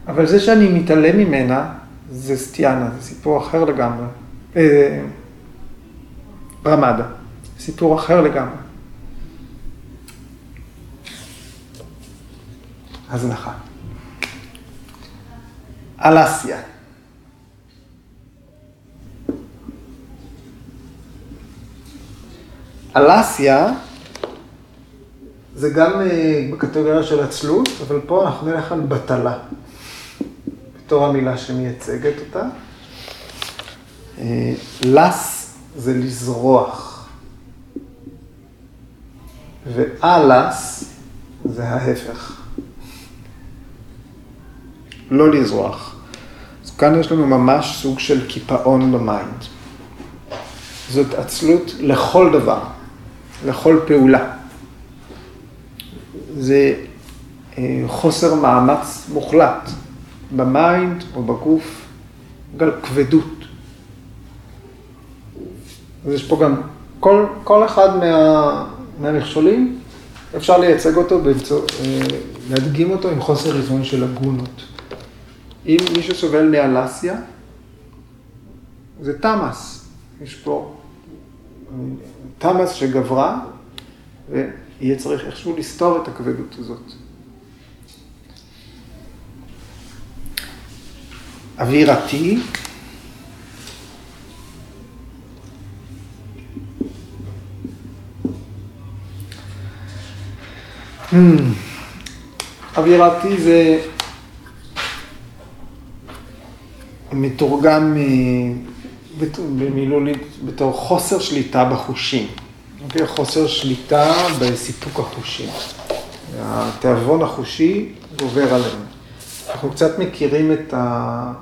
אבל זה שאני מתעלם ממנה, זה סטיאנה, זה סיפור אחר לגמרי. אה, רמדה, סיפור אחר לגמרי. הזנחה. אלסיה. אלסיה זה גם אה, בקטגוריה של עצלות, אבל פה אנחנו נלך על בטלה, בתור המילה שמייצגת אותה. אה, לס זה לזרוח, ואלס זה ההפך. לא לזרוח. אז כאן יש לנו ממש סוג של קיפאון ב mind. זאת עצלות לכל דבר, לכל פעולה. זה אה, חוסר מאמץ מוחלט. ב mind או בגוף, בגלל כבדות. אז יש פה גם, כל, כל אחד מה, מהמכשולים, אפשר לייצג אותו, באמצע, להדגים אותו עם חוסר איזון של הגונות. אם מישהו סובל מאלסיה, זה תמאס. יש פה תמאס שגברה, ויהיה צריך איכשהו לסתור את הכבדות הזאת. אווירתי, hmm. אווירתי זה מתורגם במילולית בתור חוסר שליטה בחושים. אוקיי? חוסר שליטה בסיפוק החושים. התיאבון החושי גובר עלינו. אנחנו קצת מכירים את, ה...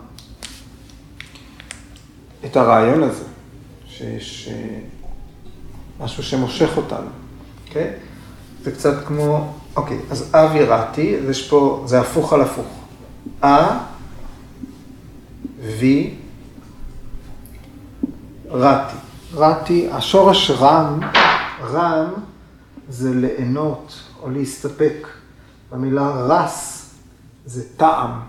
את הרעיון הזה, שיש אה, משהו שמושך אותנו, אוקיי? זה קצת כמו, אוקיי, אז אווירתי, יש פה, זה הפוך על הפוך. א, וי, רתי. רתי, השורש רם, רם זה ליהנות או להסתפק. במילה רס זה טעם,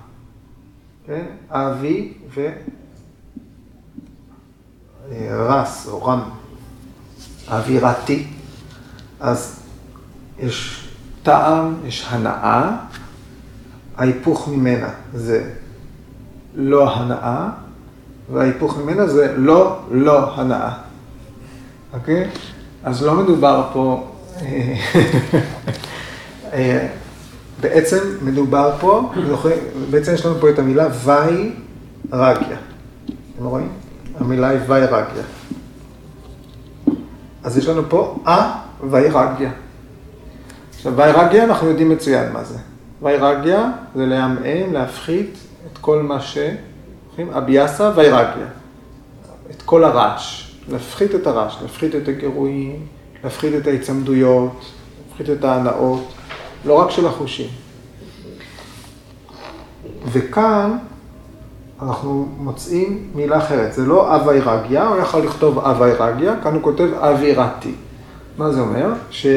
כן? אבי ורס או רם. אווירתי. אז יש טעם, יש הנאה, ההיפוך ממנה זה לא הנאה, וההיפוך ממנה זה לא לא הנאה. אוקיי? אז לא מדובר פה, אה, בעצם מדובר פה, בעצם יש לנו פה את המילה וי רגיה. אתם רואים? המילה היא וי רגיה. אז יש לנו פה א וי רגיה. עכשיו, וי רגיה אנחנו יודעים מצוין מה זה. וי רגיה זה לעמעם, להפחית את כל מה ש... אביאסה ויירגיה. את כל הרעש. להפחית את הרעש, להפחית את הגירויים, להפחית את ההיצמדויות, להפחית את ההנאות, לא רק של החושים. וכאן אנחנו מוצאים מילה אחרת, זה לא אביירגיה, הוא יכול לכתוב אביירגיה, כאן הוא כותב אווירתי. מה זה אומר? ש...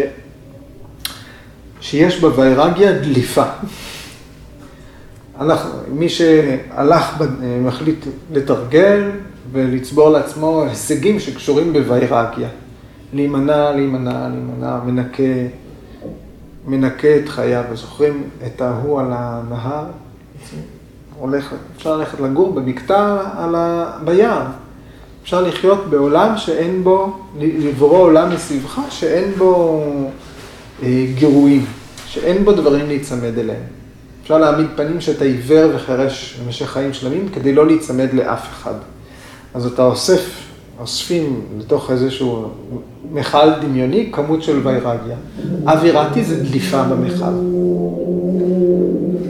שיש בוויירגיה דליפה. הלך, מי שהלך, מחליט לתרגל ולצבור לעצמו הישגים שקשורים בווירגיה. להימנע, להימנע, להימנע, מנקה, מנקה את חייו. וזוכרים את ההוא על הנהר? הולך, אפשר ללכת לגור במקטע על ה... ביער. אפשר לחיות בעולם שאין בו, לברוא עולם מסביבך שאין בו אה, גירויים, שאין בו דברים להיצמד אליהם. אפשר להעמיד פנים שאתה עיוור וחירש במשך חיים שלמים כדי לא להיצמד לאף אחד. אז אתה אוסף, אוספים לתוך איזשהו מכל דמיוני כמות של ויירגיה. אווירתי זה דליפה במכל.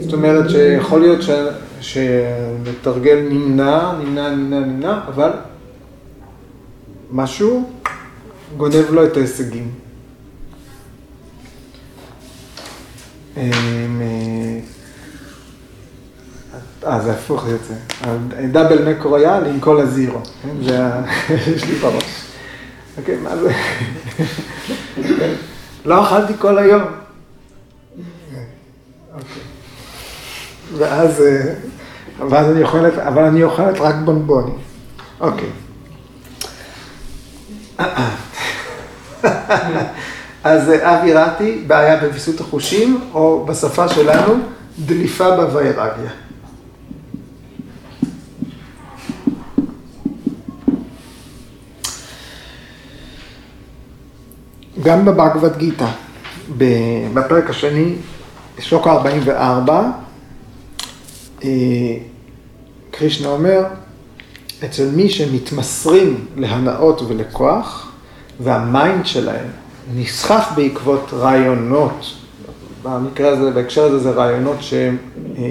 זאת אומרת שיכול להיות ש... שמתרגל נמנע, נמנע, נמנע, נמנע, אבל משהו גונב לו את ההישגים. אה, זה הפוך יוצא. דאבל רויאל עם כל הזירו. כן? זה יש לי בראש. אוקיי, מה זה? לא אכלתי כל היום. אוקיי. ואז, אה, ואז אני אוכלת, אבל אני אוכלת רק בונבונים. אוקיי. אז אבי רתי, בעיה בוויסות החושים, או בשפה שלנו, דליפה בווירגיה. גם בבגבד גיתא, בפרק השני, שוק ה-44, אה, קרישנה אומר, אצל מי שמתמסרים להנאות ולכוח, והמיינד שלהם נסחף בעקבות רעיונות, במקרה הזה, בהקשר הזה זה רעיונות שהם, אה,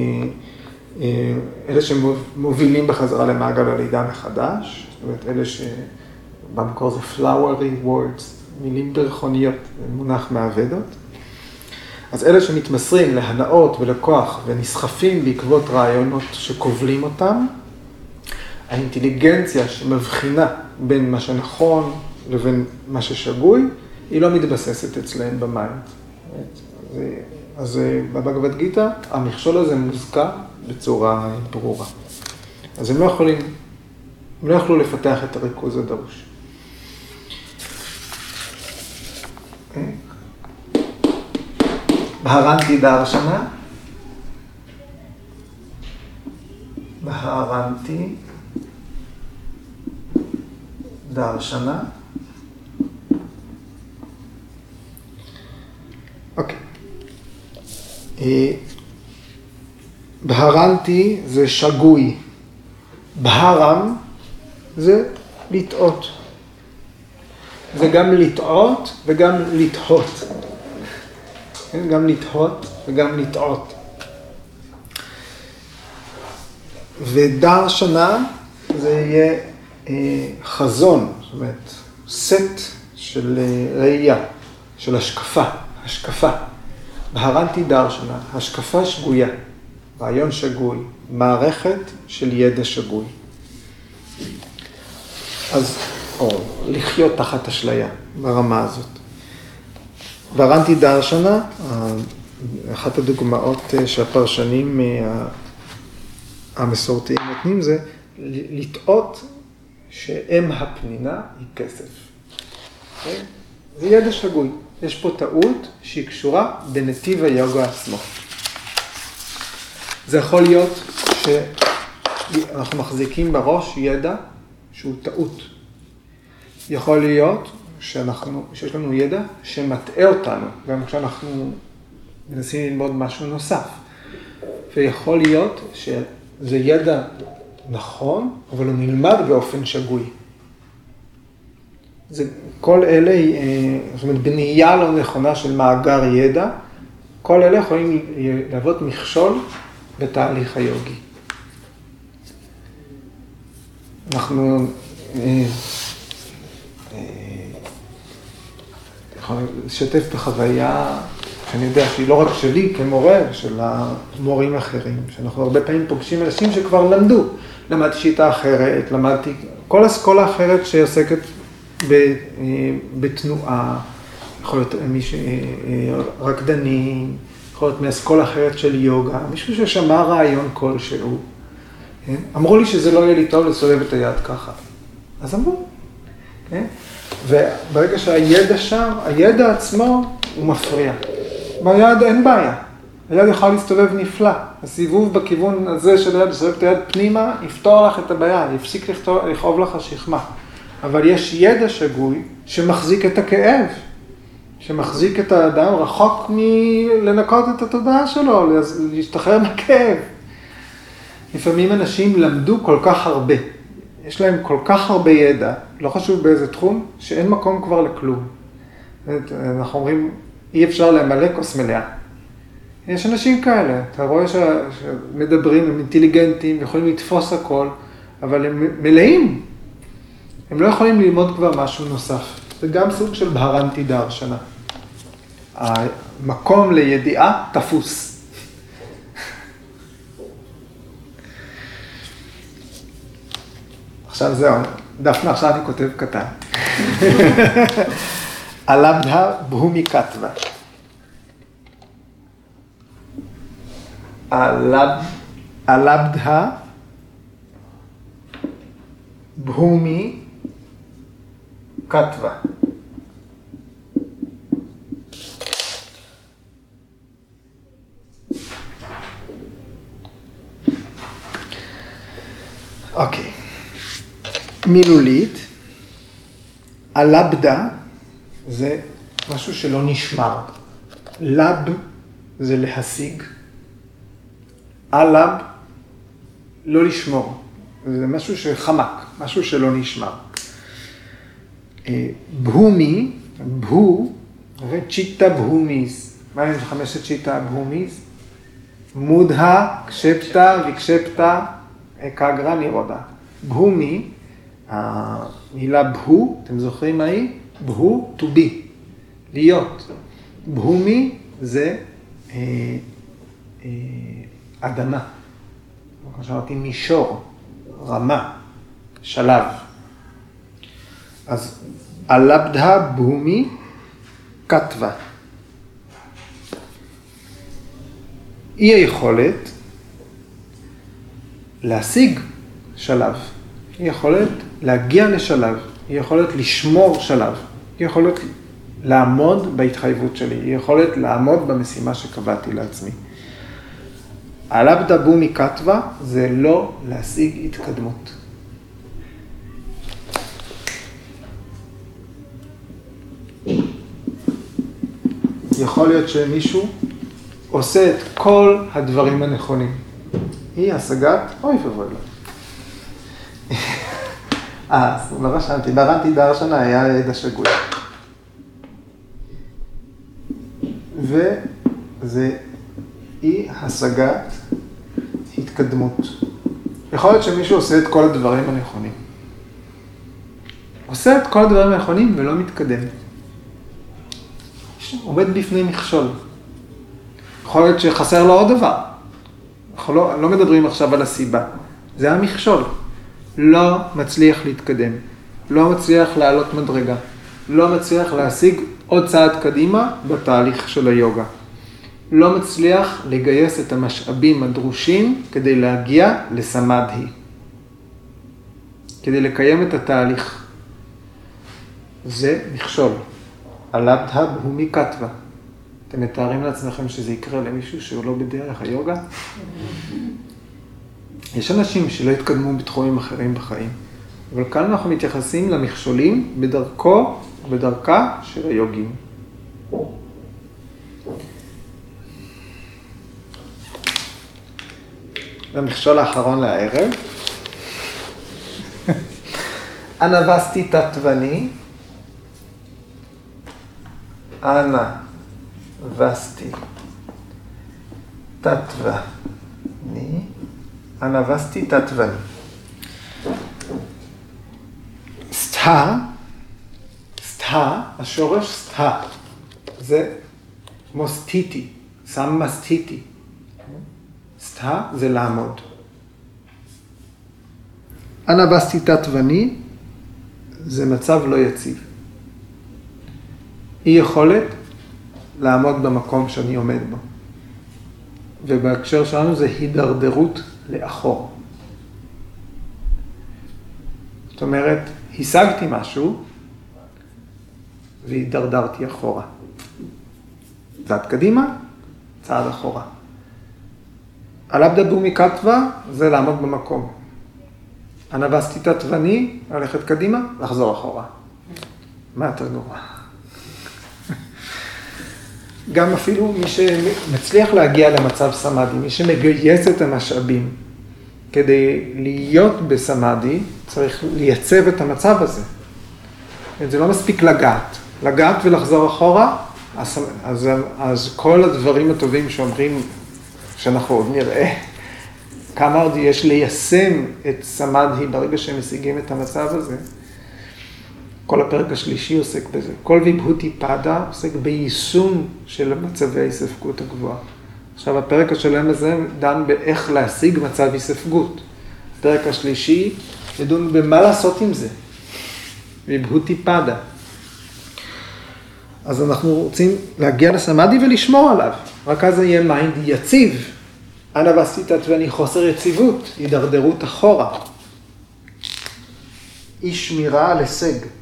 אה, אלה שמובילים בחזרה למעגל הלידה מחדש, זאת אומרת, אלה שבמקור זה flowery words, מילים דרכוניות, מונח מעבדות. אז אלה שמתמסרים להנאות ולכוח ונסחפים בעקבות רעיונות שכובלים אותם, האינטליגנציה שמבחינה בין מה שנכון לבין מה ששגוי, היא לא מתבססת אצלהם במיינד. אז בבגבד גיתא, המכשול הזה מוזכר בצורה ברורה. אז הם לא יכולים, הם לא יכלו לפתח את הריכוז הדרוש. בהרנטי דרשנה, בהרנטי דרשנה. אוקיי. אה, בהרנטי זה שגוי. בהרם זה לטעות. זה גם לטעות וגם לתהות. כן? גם לתהות וגם לטעות. ודר שנה זה יהיה אה, חזון, זאת אומרת, סט של אה, ראייה, של השקפה, השקפה. בהרנטי דר שנה, השקפה שגויה, רעיון שגוי, מערכת של ידע שגוי. אז, או לחיות תחת אשליה ברמה הזאת. ורנטי דרשנה, אחת הדוגמאות אה, שהפרשנים אה, המסורתיים נותנים זה לטעות שאם הפנינה היא כסף. כן? זה ידע שגוי. יש פה טעות שהיא קשורה בנתיב היוגה עצמו. זה יכול להיות שאנחנו מחזיקים בראש ידע שהוא טעות. יכול להיות שאנחנו, שיש לנו ידע שמטעה אותנו, גם כשאנחנו מנסים ללמוד משהו נוסף. ויכול להיות שזה ידע נכון, אבל הוא נלמד באופן שגוי. זה, כל אלה, אה, זאת אומרת, בנייה לא נכונה של מאגר ידע, כל אלה יכולים להוות מכשול בתהליך היוגי. אנחנו לשתף בחוויה שאני יודע שהיא לא רק שלי כמורה, של המורים האחרים, שאנחנו הרבה פעמים פוגשים אנשים שכבר למדו. למדתי שיטה אחרת, למדתי כל אסכולה אחרת שעוסקת בתנועה, יכול להיות מישהו, רקדנים, יכול להיות מאסכולה אחרת של יוגה, מישהו ששמע רעיון כלשהו. כן? אמרו לי שזה לא יהיה לי טוב לסובב את היד ככה. אז אמרו. כן? וברגע שהידע שם, הידע עצמו הוא מפריע. ביד אין בעיה. היד יכולה להסתובב נפלא. הסיבוב בכיוון הזה של היד, לסובב את היד פנימה, יפתור לך את הבעיה, יפסיק לכאוב לך השכמה. אבל יש ידע שגוי שמחזיק את הכאב, שמחזיק את האדם רחוק מלנקות את התודעה שלו, להשתחרר מהכאב. לפעמים אנשים למדו כל כך הרבה, יש להם כל כך הרבה ידע, לא חשוב באיזה תחום, שאין מקום כבר לכלום. אנחנו אומרים, אי אפשר למלא כוס מלאה. יש אנשים כאלה, אתה רואה שמדברים, הם אינטליגנטים, יכולים לתפוס הכל, אבל הם מלאים. הם לא יכולים ללמוד כבר משהו נוסף. זה גם סוג של בהרנטי דרשנה. המקום לידיעה תפוס. עכשיו זהו, דפנה עכשיו אני כותב קטן. אלבדה בהומי כתבה. אלבדה בהומי כתבה. אוקיי. מילולית, הלבדה זה משהו שלא נשמר. לב זה להשיג, אלב לא לשמור. זה משהו שחמק, משהו שלא נשמר. אה, בהומי, בהו, צ'יטה בהומיס. מה עם חמשת צ'יטה בהומיס? מודה, קשפטה וקשפטה, אקגרה נירודה. בהומי המילה בהו, אתם זוכרים מה היא? בהו to be, להיות. בהומי זה אה, אה, אדמה, כמו שאמרתי, מישור, רמה, שלב. אז הלבדה בומי כתבה. אי היכולת להשיג שלב, היא יכולת להגיע לשלב, היא יכולת לשמור שלב, היא יכולת לעמוד בהתחייבות שלי, היא יכולת לעמוד במשימה שקבעתי לעצמי. עלבדה בומי כתבה זה לא להשיג התקדמות. יכול להיות שמישהו עושה את כל הדברים הנכונים. היא השגת, אוי ואבוי לו. אה, לא רשמתי, ברנתי דרשנה היה ידע שגוי. וזה אי השגת התקדמות. יכול להיות שמישהו עושה את כל הדברים הנכונים. עושה את כל הדברים הנכונים ולא מתקדם. עומד בפני מכשול. יכול להיות שחסר לו עוד דבר. אנחנו לא, לא מדברים עכשיו על הסיבה. זה המכשול. לא מצליח להתקדם. לא מצליח לעלות מדרגה. לא מצליח להשיג עוד צעד קדימה בתהליך של היוגה. לא מצליח לגייס את המשאבים הדרושים כדי להגיע לסמדהי. כדי לקיים את התהליך. זה מכשול. הלבדהב הוא מכתבה. אתם מתארים לעצמכם שזה יקרה למישהו שהוא לא בדרך היוגה? יש אנשים שלא התקדמו בתחומים אחרים בחיים, אבל כאן אנחנו מתייחסים למכשולים בדרכו, בדרכה של היוגים. המכשול האחרון לערב. אנבסטי תתווני, אנא וסטי תתווני, וסטי תתווני. סטה, סטה, השורש סטה, זה מוסטיטי, סם מסטיטי. סטה זה לעמוד. אנבסטי תתווני זה מצב לא יציב. אי יכולת לעמוד במקום שאני עומד בו. ובהקשר שלנו זה הידרדרות לאחור. זאת אומרת, השגתי משהו והידרדרתי אחורה. צעד קדימה, צעד אחורה. עלבדה בומי כתבה זה לעמוד במקום. אנבסטי תתווני, ללכת קדימה, לחזור אחורה. מה יותר גרוע? גם אפילו מי שמצליח להגיע למצב סמאדי, מי שמגייס את המשאבים כדי להיות בסמאדי, צריך לייצב את המצב הזה. זה לא מספיק לגעת. לגעת ולחזור אחורה, אז, אז, אז כל הדברים הטובים שאומרים, שאנחנו עוד נראה, כמה עוד יש ליישם את סמאדי ברגע שהם משיגים את המצב הזה. כל הפרק השלישי עוסק בזה. כל ויבהותי פדה עוסק ביישום של מצבי ההיספגות הגבוהה. עכשיו, הפרק השלם הזה דן באיך להשיג מצב היספגות. הפרק השלישי ידון במה לעשות עם זה. ויבהותי פדה. אז אנחנו רוצים להגיע לסמאדי ולשמור עליו. רק אז יהיה mind יציב. אנאוסטהיטטוואני חוסר יציבות, הידרדרות אחורה. אי שמירה על הישג.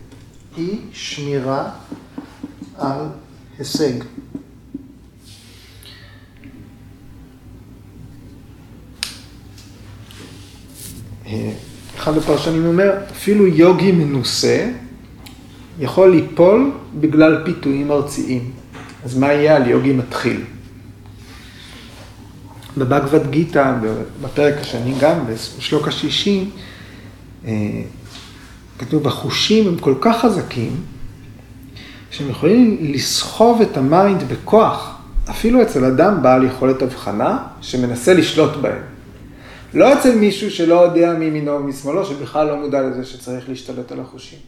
אי שמירה על הישג. אחד הפרשנים אומר, אפילו יוגי מנוסה יכול ליפול בגלל פיתויים ארציים. אז מה יהיה על יוגי מתחיל? בבגבד גיתא, בפרק השני גם, בשלוק השישי, אה, כתוב, החושים הם כל כך חזקים, שהם יכולים לסחוב את ה mind בכוח, אפילו אצל אדם בעל יכולת הבחנה, שמנסה לשלוט בהם. לא אצל מישהו שלא יודע מימינו ומשמאלו, שבכלל לא מודע לזה שצריך להשתלט על החושים.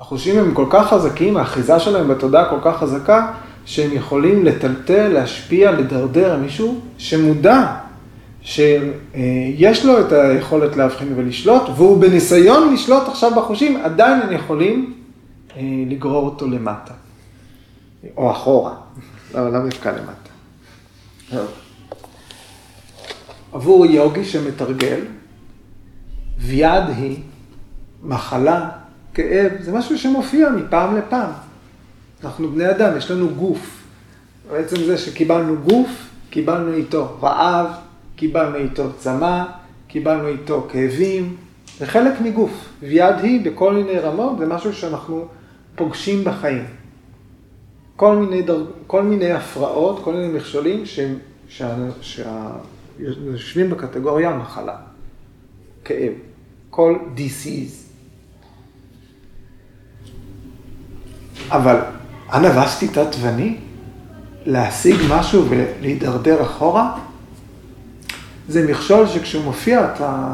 החושים הם כל כך חזקים, האחיזה שלהם בתודעה כל כך חזקה, שהם יכולים לטלטל, להשפיע, לדרדר מישהו שמודע שיש לו את היכולת להבחין ולשלוט, והוא בניסיון לשלוט עכשיו בחושים, עדיין הם יכולים אה, לגרור אותו למטה, או אחורה, למה דווקא למטה? עבור יוגי שמתרגל, ויד היא מחלה, כאב, זה משהו שמופיע מפעם לפעם. אנחנו בני אדם, יש לנו גוף. בעצם זה שקיבלנו גוף, קיבלנו איתו רעב, קיבלנו איתו צמא, קיבלנו איתו כאבים, זה חלק מגוף. ויד היא בכל מיני רמות, זה משהו שאנחנו פוגשים בחיים. כל מיני, דר... כל מיני הפרעות, כל מיני מכשולים שיושבים בקטגוריה מחלה, כאב, כל disease. אבל אנבסטי תת-ואני, להשיג משהו ולהידרדר אחורה, זה מכשול שכשהוא מופיע, אתה...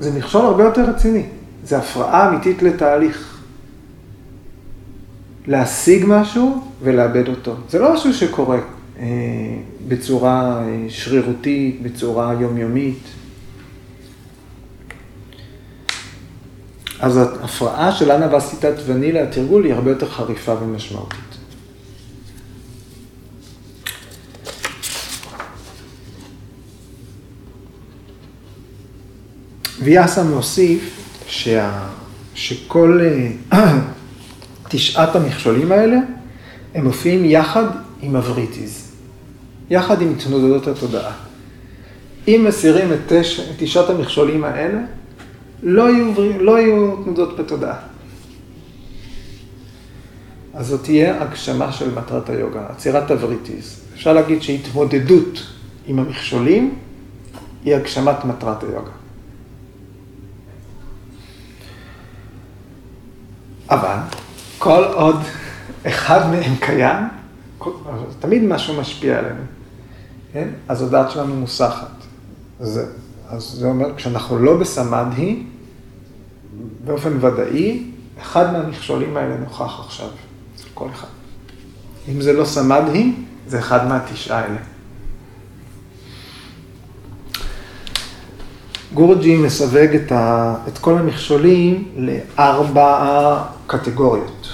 זה מכשול הרבה יותר רציני. זה הפרעה אמיתית לתהליך. להשיג משהו ולאבד אותו. זה לא משהו שקורה אה, בצורה אה, שרירותית, בצורה יומיומית. אז ההפרעה של אנבסטיתת ונילה, התרגול, היא הרבה יותר חריפה ומשמעותית. ויאסה מוסיף שה, שכל אה, תשעת המכשולים האלה, הם מופיעים יחד עם הווריטיז, יחד עם התנודדות התודעה. אם מסירים את, תש, את תשעת המכשולים האלה, לא יהיו, לא יהיו תנודות בתודעה. אז זאת תהיה הגשמה של מטרת היוגה, עצירת הווריטיז. אפשר להגיד שהתמודדות עם המכשולים היא הגשמת מטרת היוגה. אבל כל עוד אחד מהם קיים, תמיד משהו משפיע עלינו, כן? אז הדעת שלנו מוסחת. זה, אז זה אומר, כשאנחנו לא בסמדהי, באופן ודאי, אחד מהמכשולים האלה נוכח עכשיו, אצל כל אחד. אם זה לא סמדהי, זה אחד מהתשעה האלה. גורג'י מסווג את, ה, את כל המכשולים לארבע קטגוריות.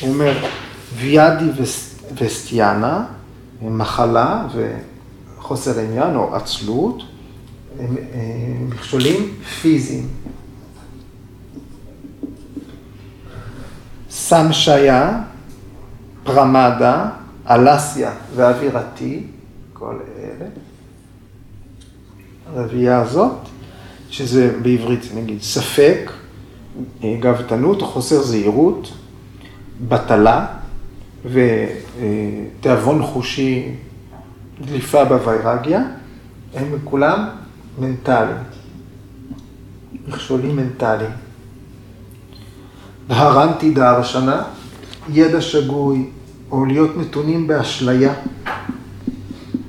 הוא אומר, ויאדי וסטיאנה, מחלה וחוסר עניין או עצלות, הם מכשולים פיזיים. סמשיה, פרמדה, אלסיה ואווירתי, כל אלה. הרביעייה הזאת, שזה בעברית נגיד ספק, אה, גאוותנות או חוסר זהירות, בטלה ותיאבון חושי, דליפה בווירגיה, הם כולם מנטליים, מכשולים מנטליים. בהרנטי דהרשנה, ידע שגוי, או להיות נתונים באשליה.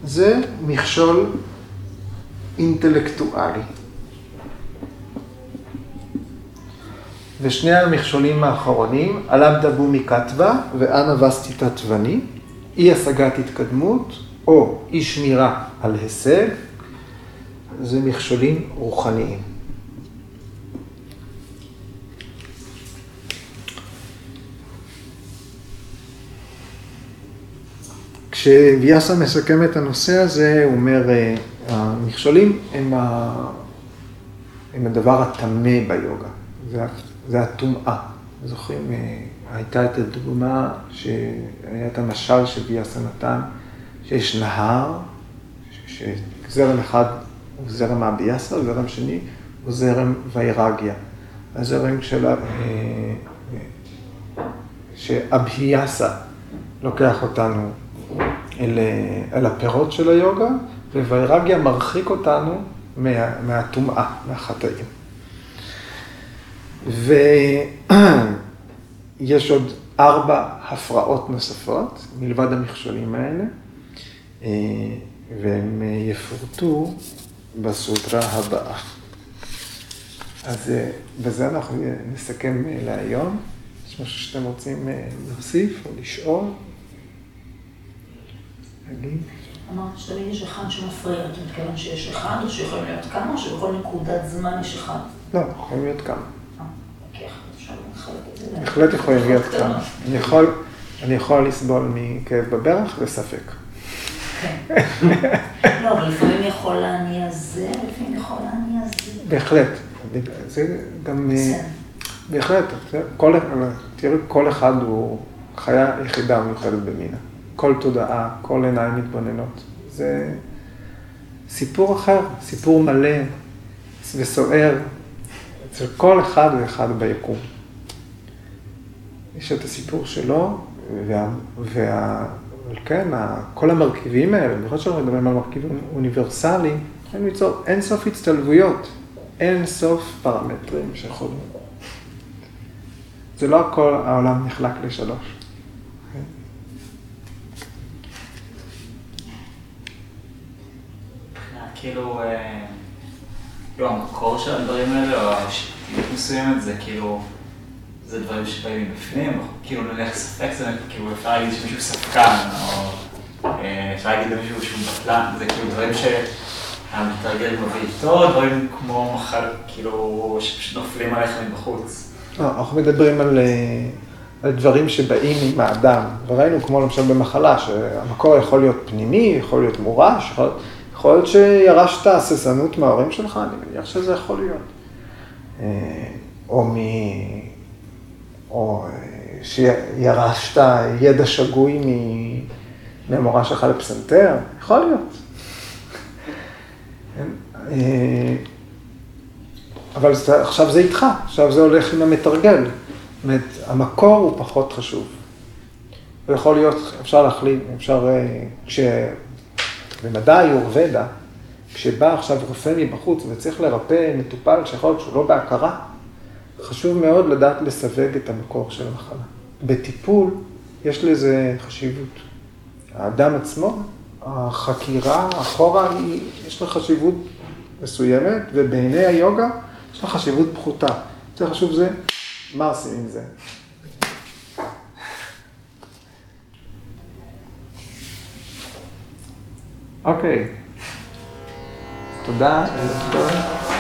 זה מכשול אינטלקטואלי. ושני המכשולים האחרונים, עליו דבו מכתבה ואנה וסטי תתווני, אי השגת התקדמות או אי שמירה על הישג, זה מכשולים רוחניים. כשוויאסה מסכם את הנושא הזה, הוא אומר, אה, המכשולים הם, ה... הם הדבר הטמא ביוגה. זה זה הטומאה. זוכרים, אה, הייתה את הדוגמה שהיה את המשל שביאסה נתן, שיש נהר, שזרם אחד הוא זרם הביאסה, זרם שני הוא זרם ויירגיה. הזרם של... אה, שאבהיאסה לוקח אותנו אל, אל הפירות של היוגה, וויירגיה מרחיק אותנו מה, מהטומאה, מהחטאים. ויש עוד ארבע הפרעות נוספות, מלבד המכשולים האלה, אה, והם יפורטו בסוטרה הבאה. אז אה, בזה אנחנו נסכם להיום. יש משהו שאתם רוצים אה, להוסיף או לשאול? נגיד. אמרת שתמיד יש אחד שמפריע, אתה מתכוון שיש אחד, או שיכולים להיות כמה, או שבכל נקודת זמן יש אחד? לא, יכולים להיות כמה. אה, אוקיי, אפשר לחלק את זה. בהחלט יכולים להיות. כמה. אני יכול, אני יכול לסבול מכאב בברך וספק. כן. לא, אבל לפעמים יכול להניע זה, לפעמים יכול להניע זה. בהחלט. זה גם... אה. בהחלט. תראי, כל אחד הוא חיה יחידה מיוחדת במינה. כל תודעה, כל עיניים מתבוננות. זה סיפור אחר, סיפור מלא וסוער אצל כל אחד ואחד ביקום. יש את הסיפור שלו, וה, וה, כן, כל המרכיבים האלה, במיוחד שאנחנו מדברים על מרכיבים אוניברסליים, יכולים ליצור אין סוף הצטלבויות, אין סוף פרמטרים שיכולים. זה לא הכל, העולם נחלק לשלוש. כאילו, אה, כאילו המקור של הדברים האלה, או מסוימת, זה כאילו, זה דברים שבאים מבפנים, כאילו נניח ספק, זה כאילו אפשר להגיד שמישהו ספקן, או אה, אפשר להגיד למישהו שהוא בטלן, זה כאילו דברים שהמתרגל מביא איתו, דברים כמו מחל, כאילו, שפשוט נופלים עליך מבחוץ. לא, אנחנו מדברים על, אה, על דברים שבאים עם האדם, וראינו כמו למשל במחלה, שהמקור יכול להיות פנימי, יכול להיות מורש, יכול, יכול להיות שירשת הססנות מההורים שלך, אני מניח שזה יכול להיות. אה, או, מ, או אה, שירשת ידע שגוי מהמורה שלך לפסנתר, יכול להיות. כן? אה, אבל עכשיו זה איתך, עכשיו זה הולך עם המתרגל. זאת אומרת, המקור הוא פחות חשוב. הוא יכול להיות, אפשר להחליט, אפשר, אה, כש... במדע היורבדה, כשבא עכשיו רופא מבחוץ וצריך לרפא מטופל שיכול להיות שהוא לא בהכרה, חשוב מאוד לדעת לסווג את המקור של המחלה. בטיפול יש לזה חשיבות. האדם עצמו, החקירה אחורה, היא, יש לה חשיבות מסוימת, ובעיני היוגה יש לה חשיבות פחותה. יותר חשוב זה, מה עושים עם זה? אוקיי. תודה. טוב.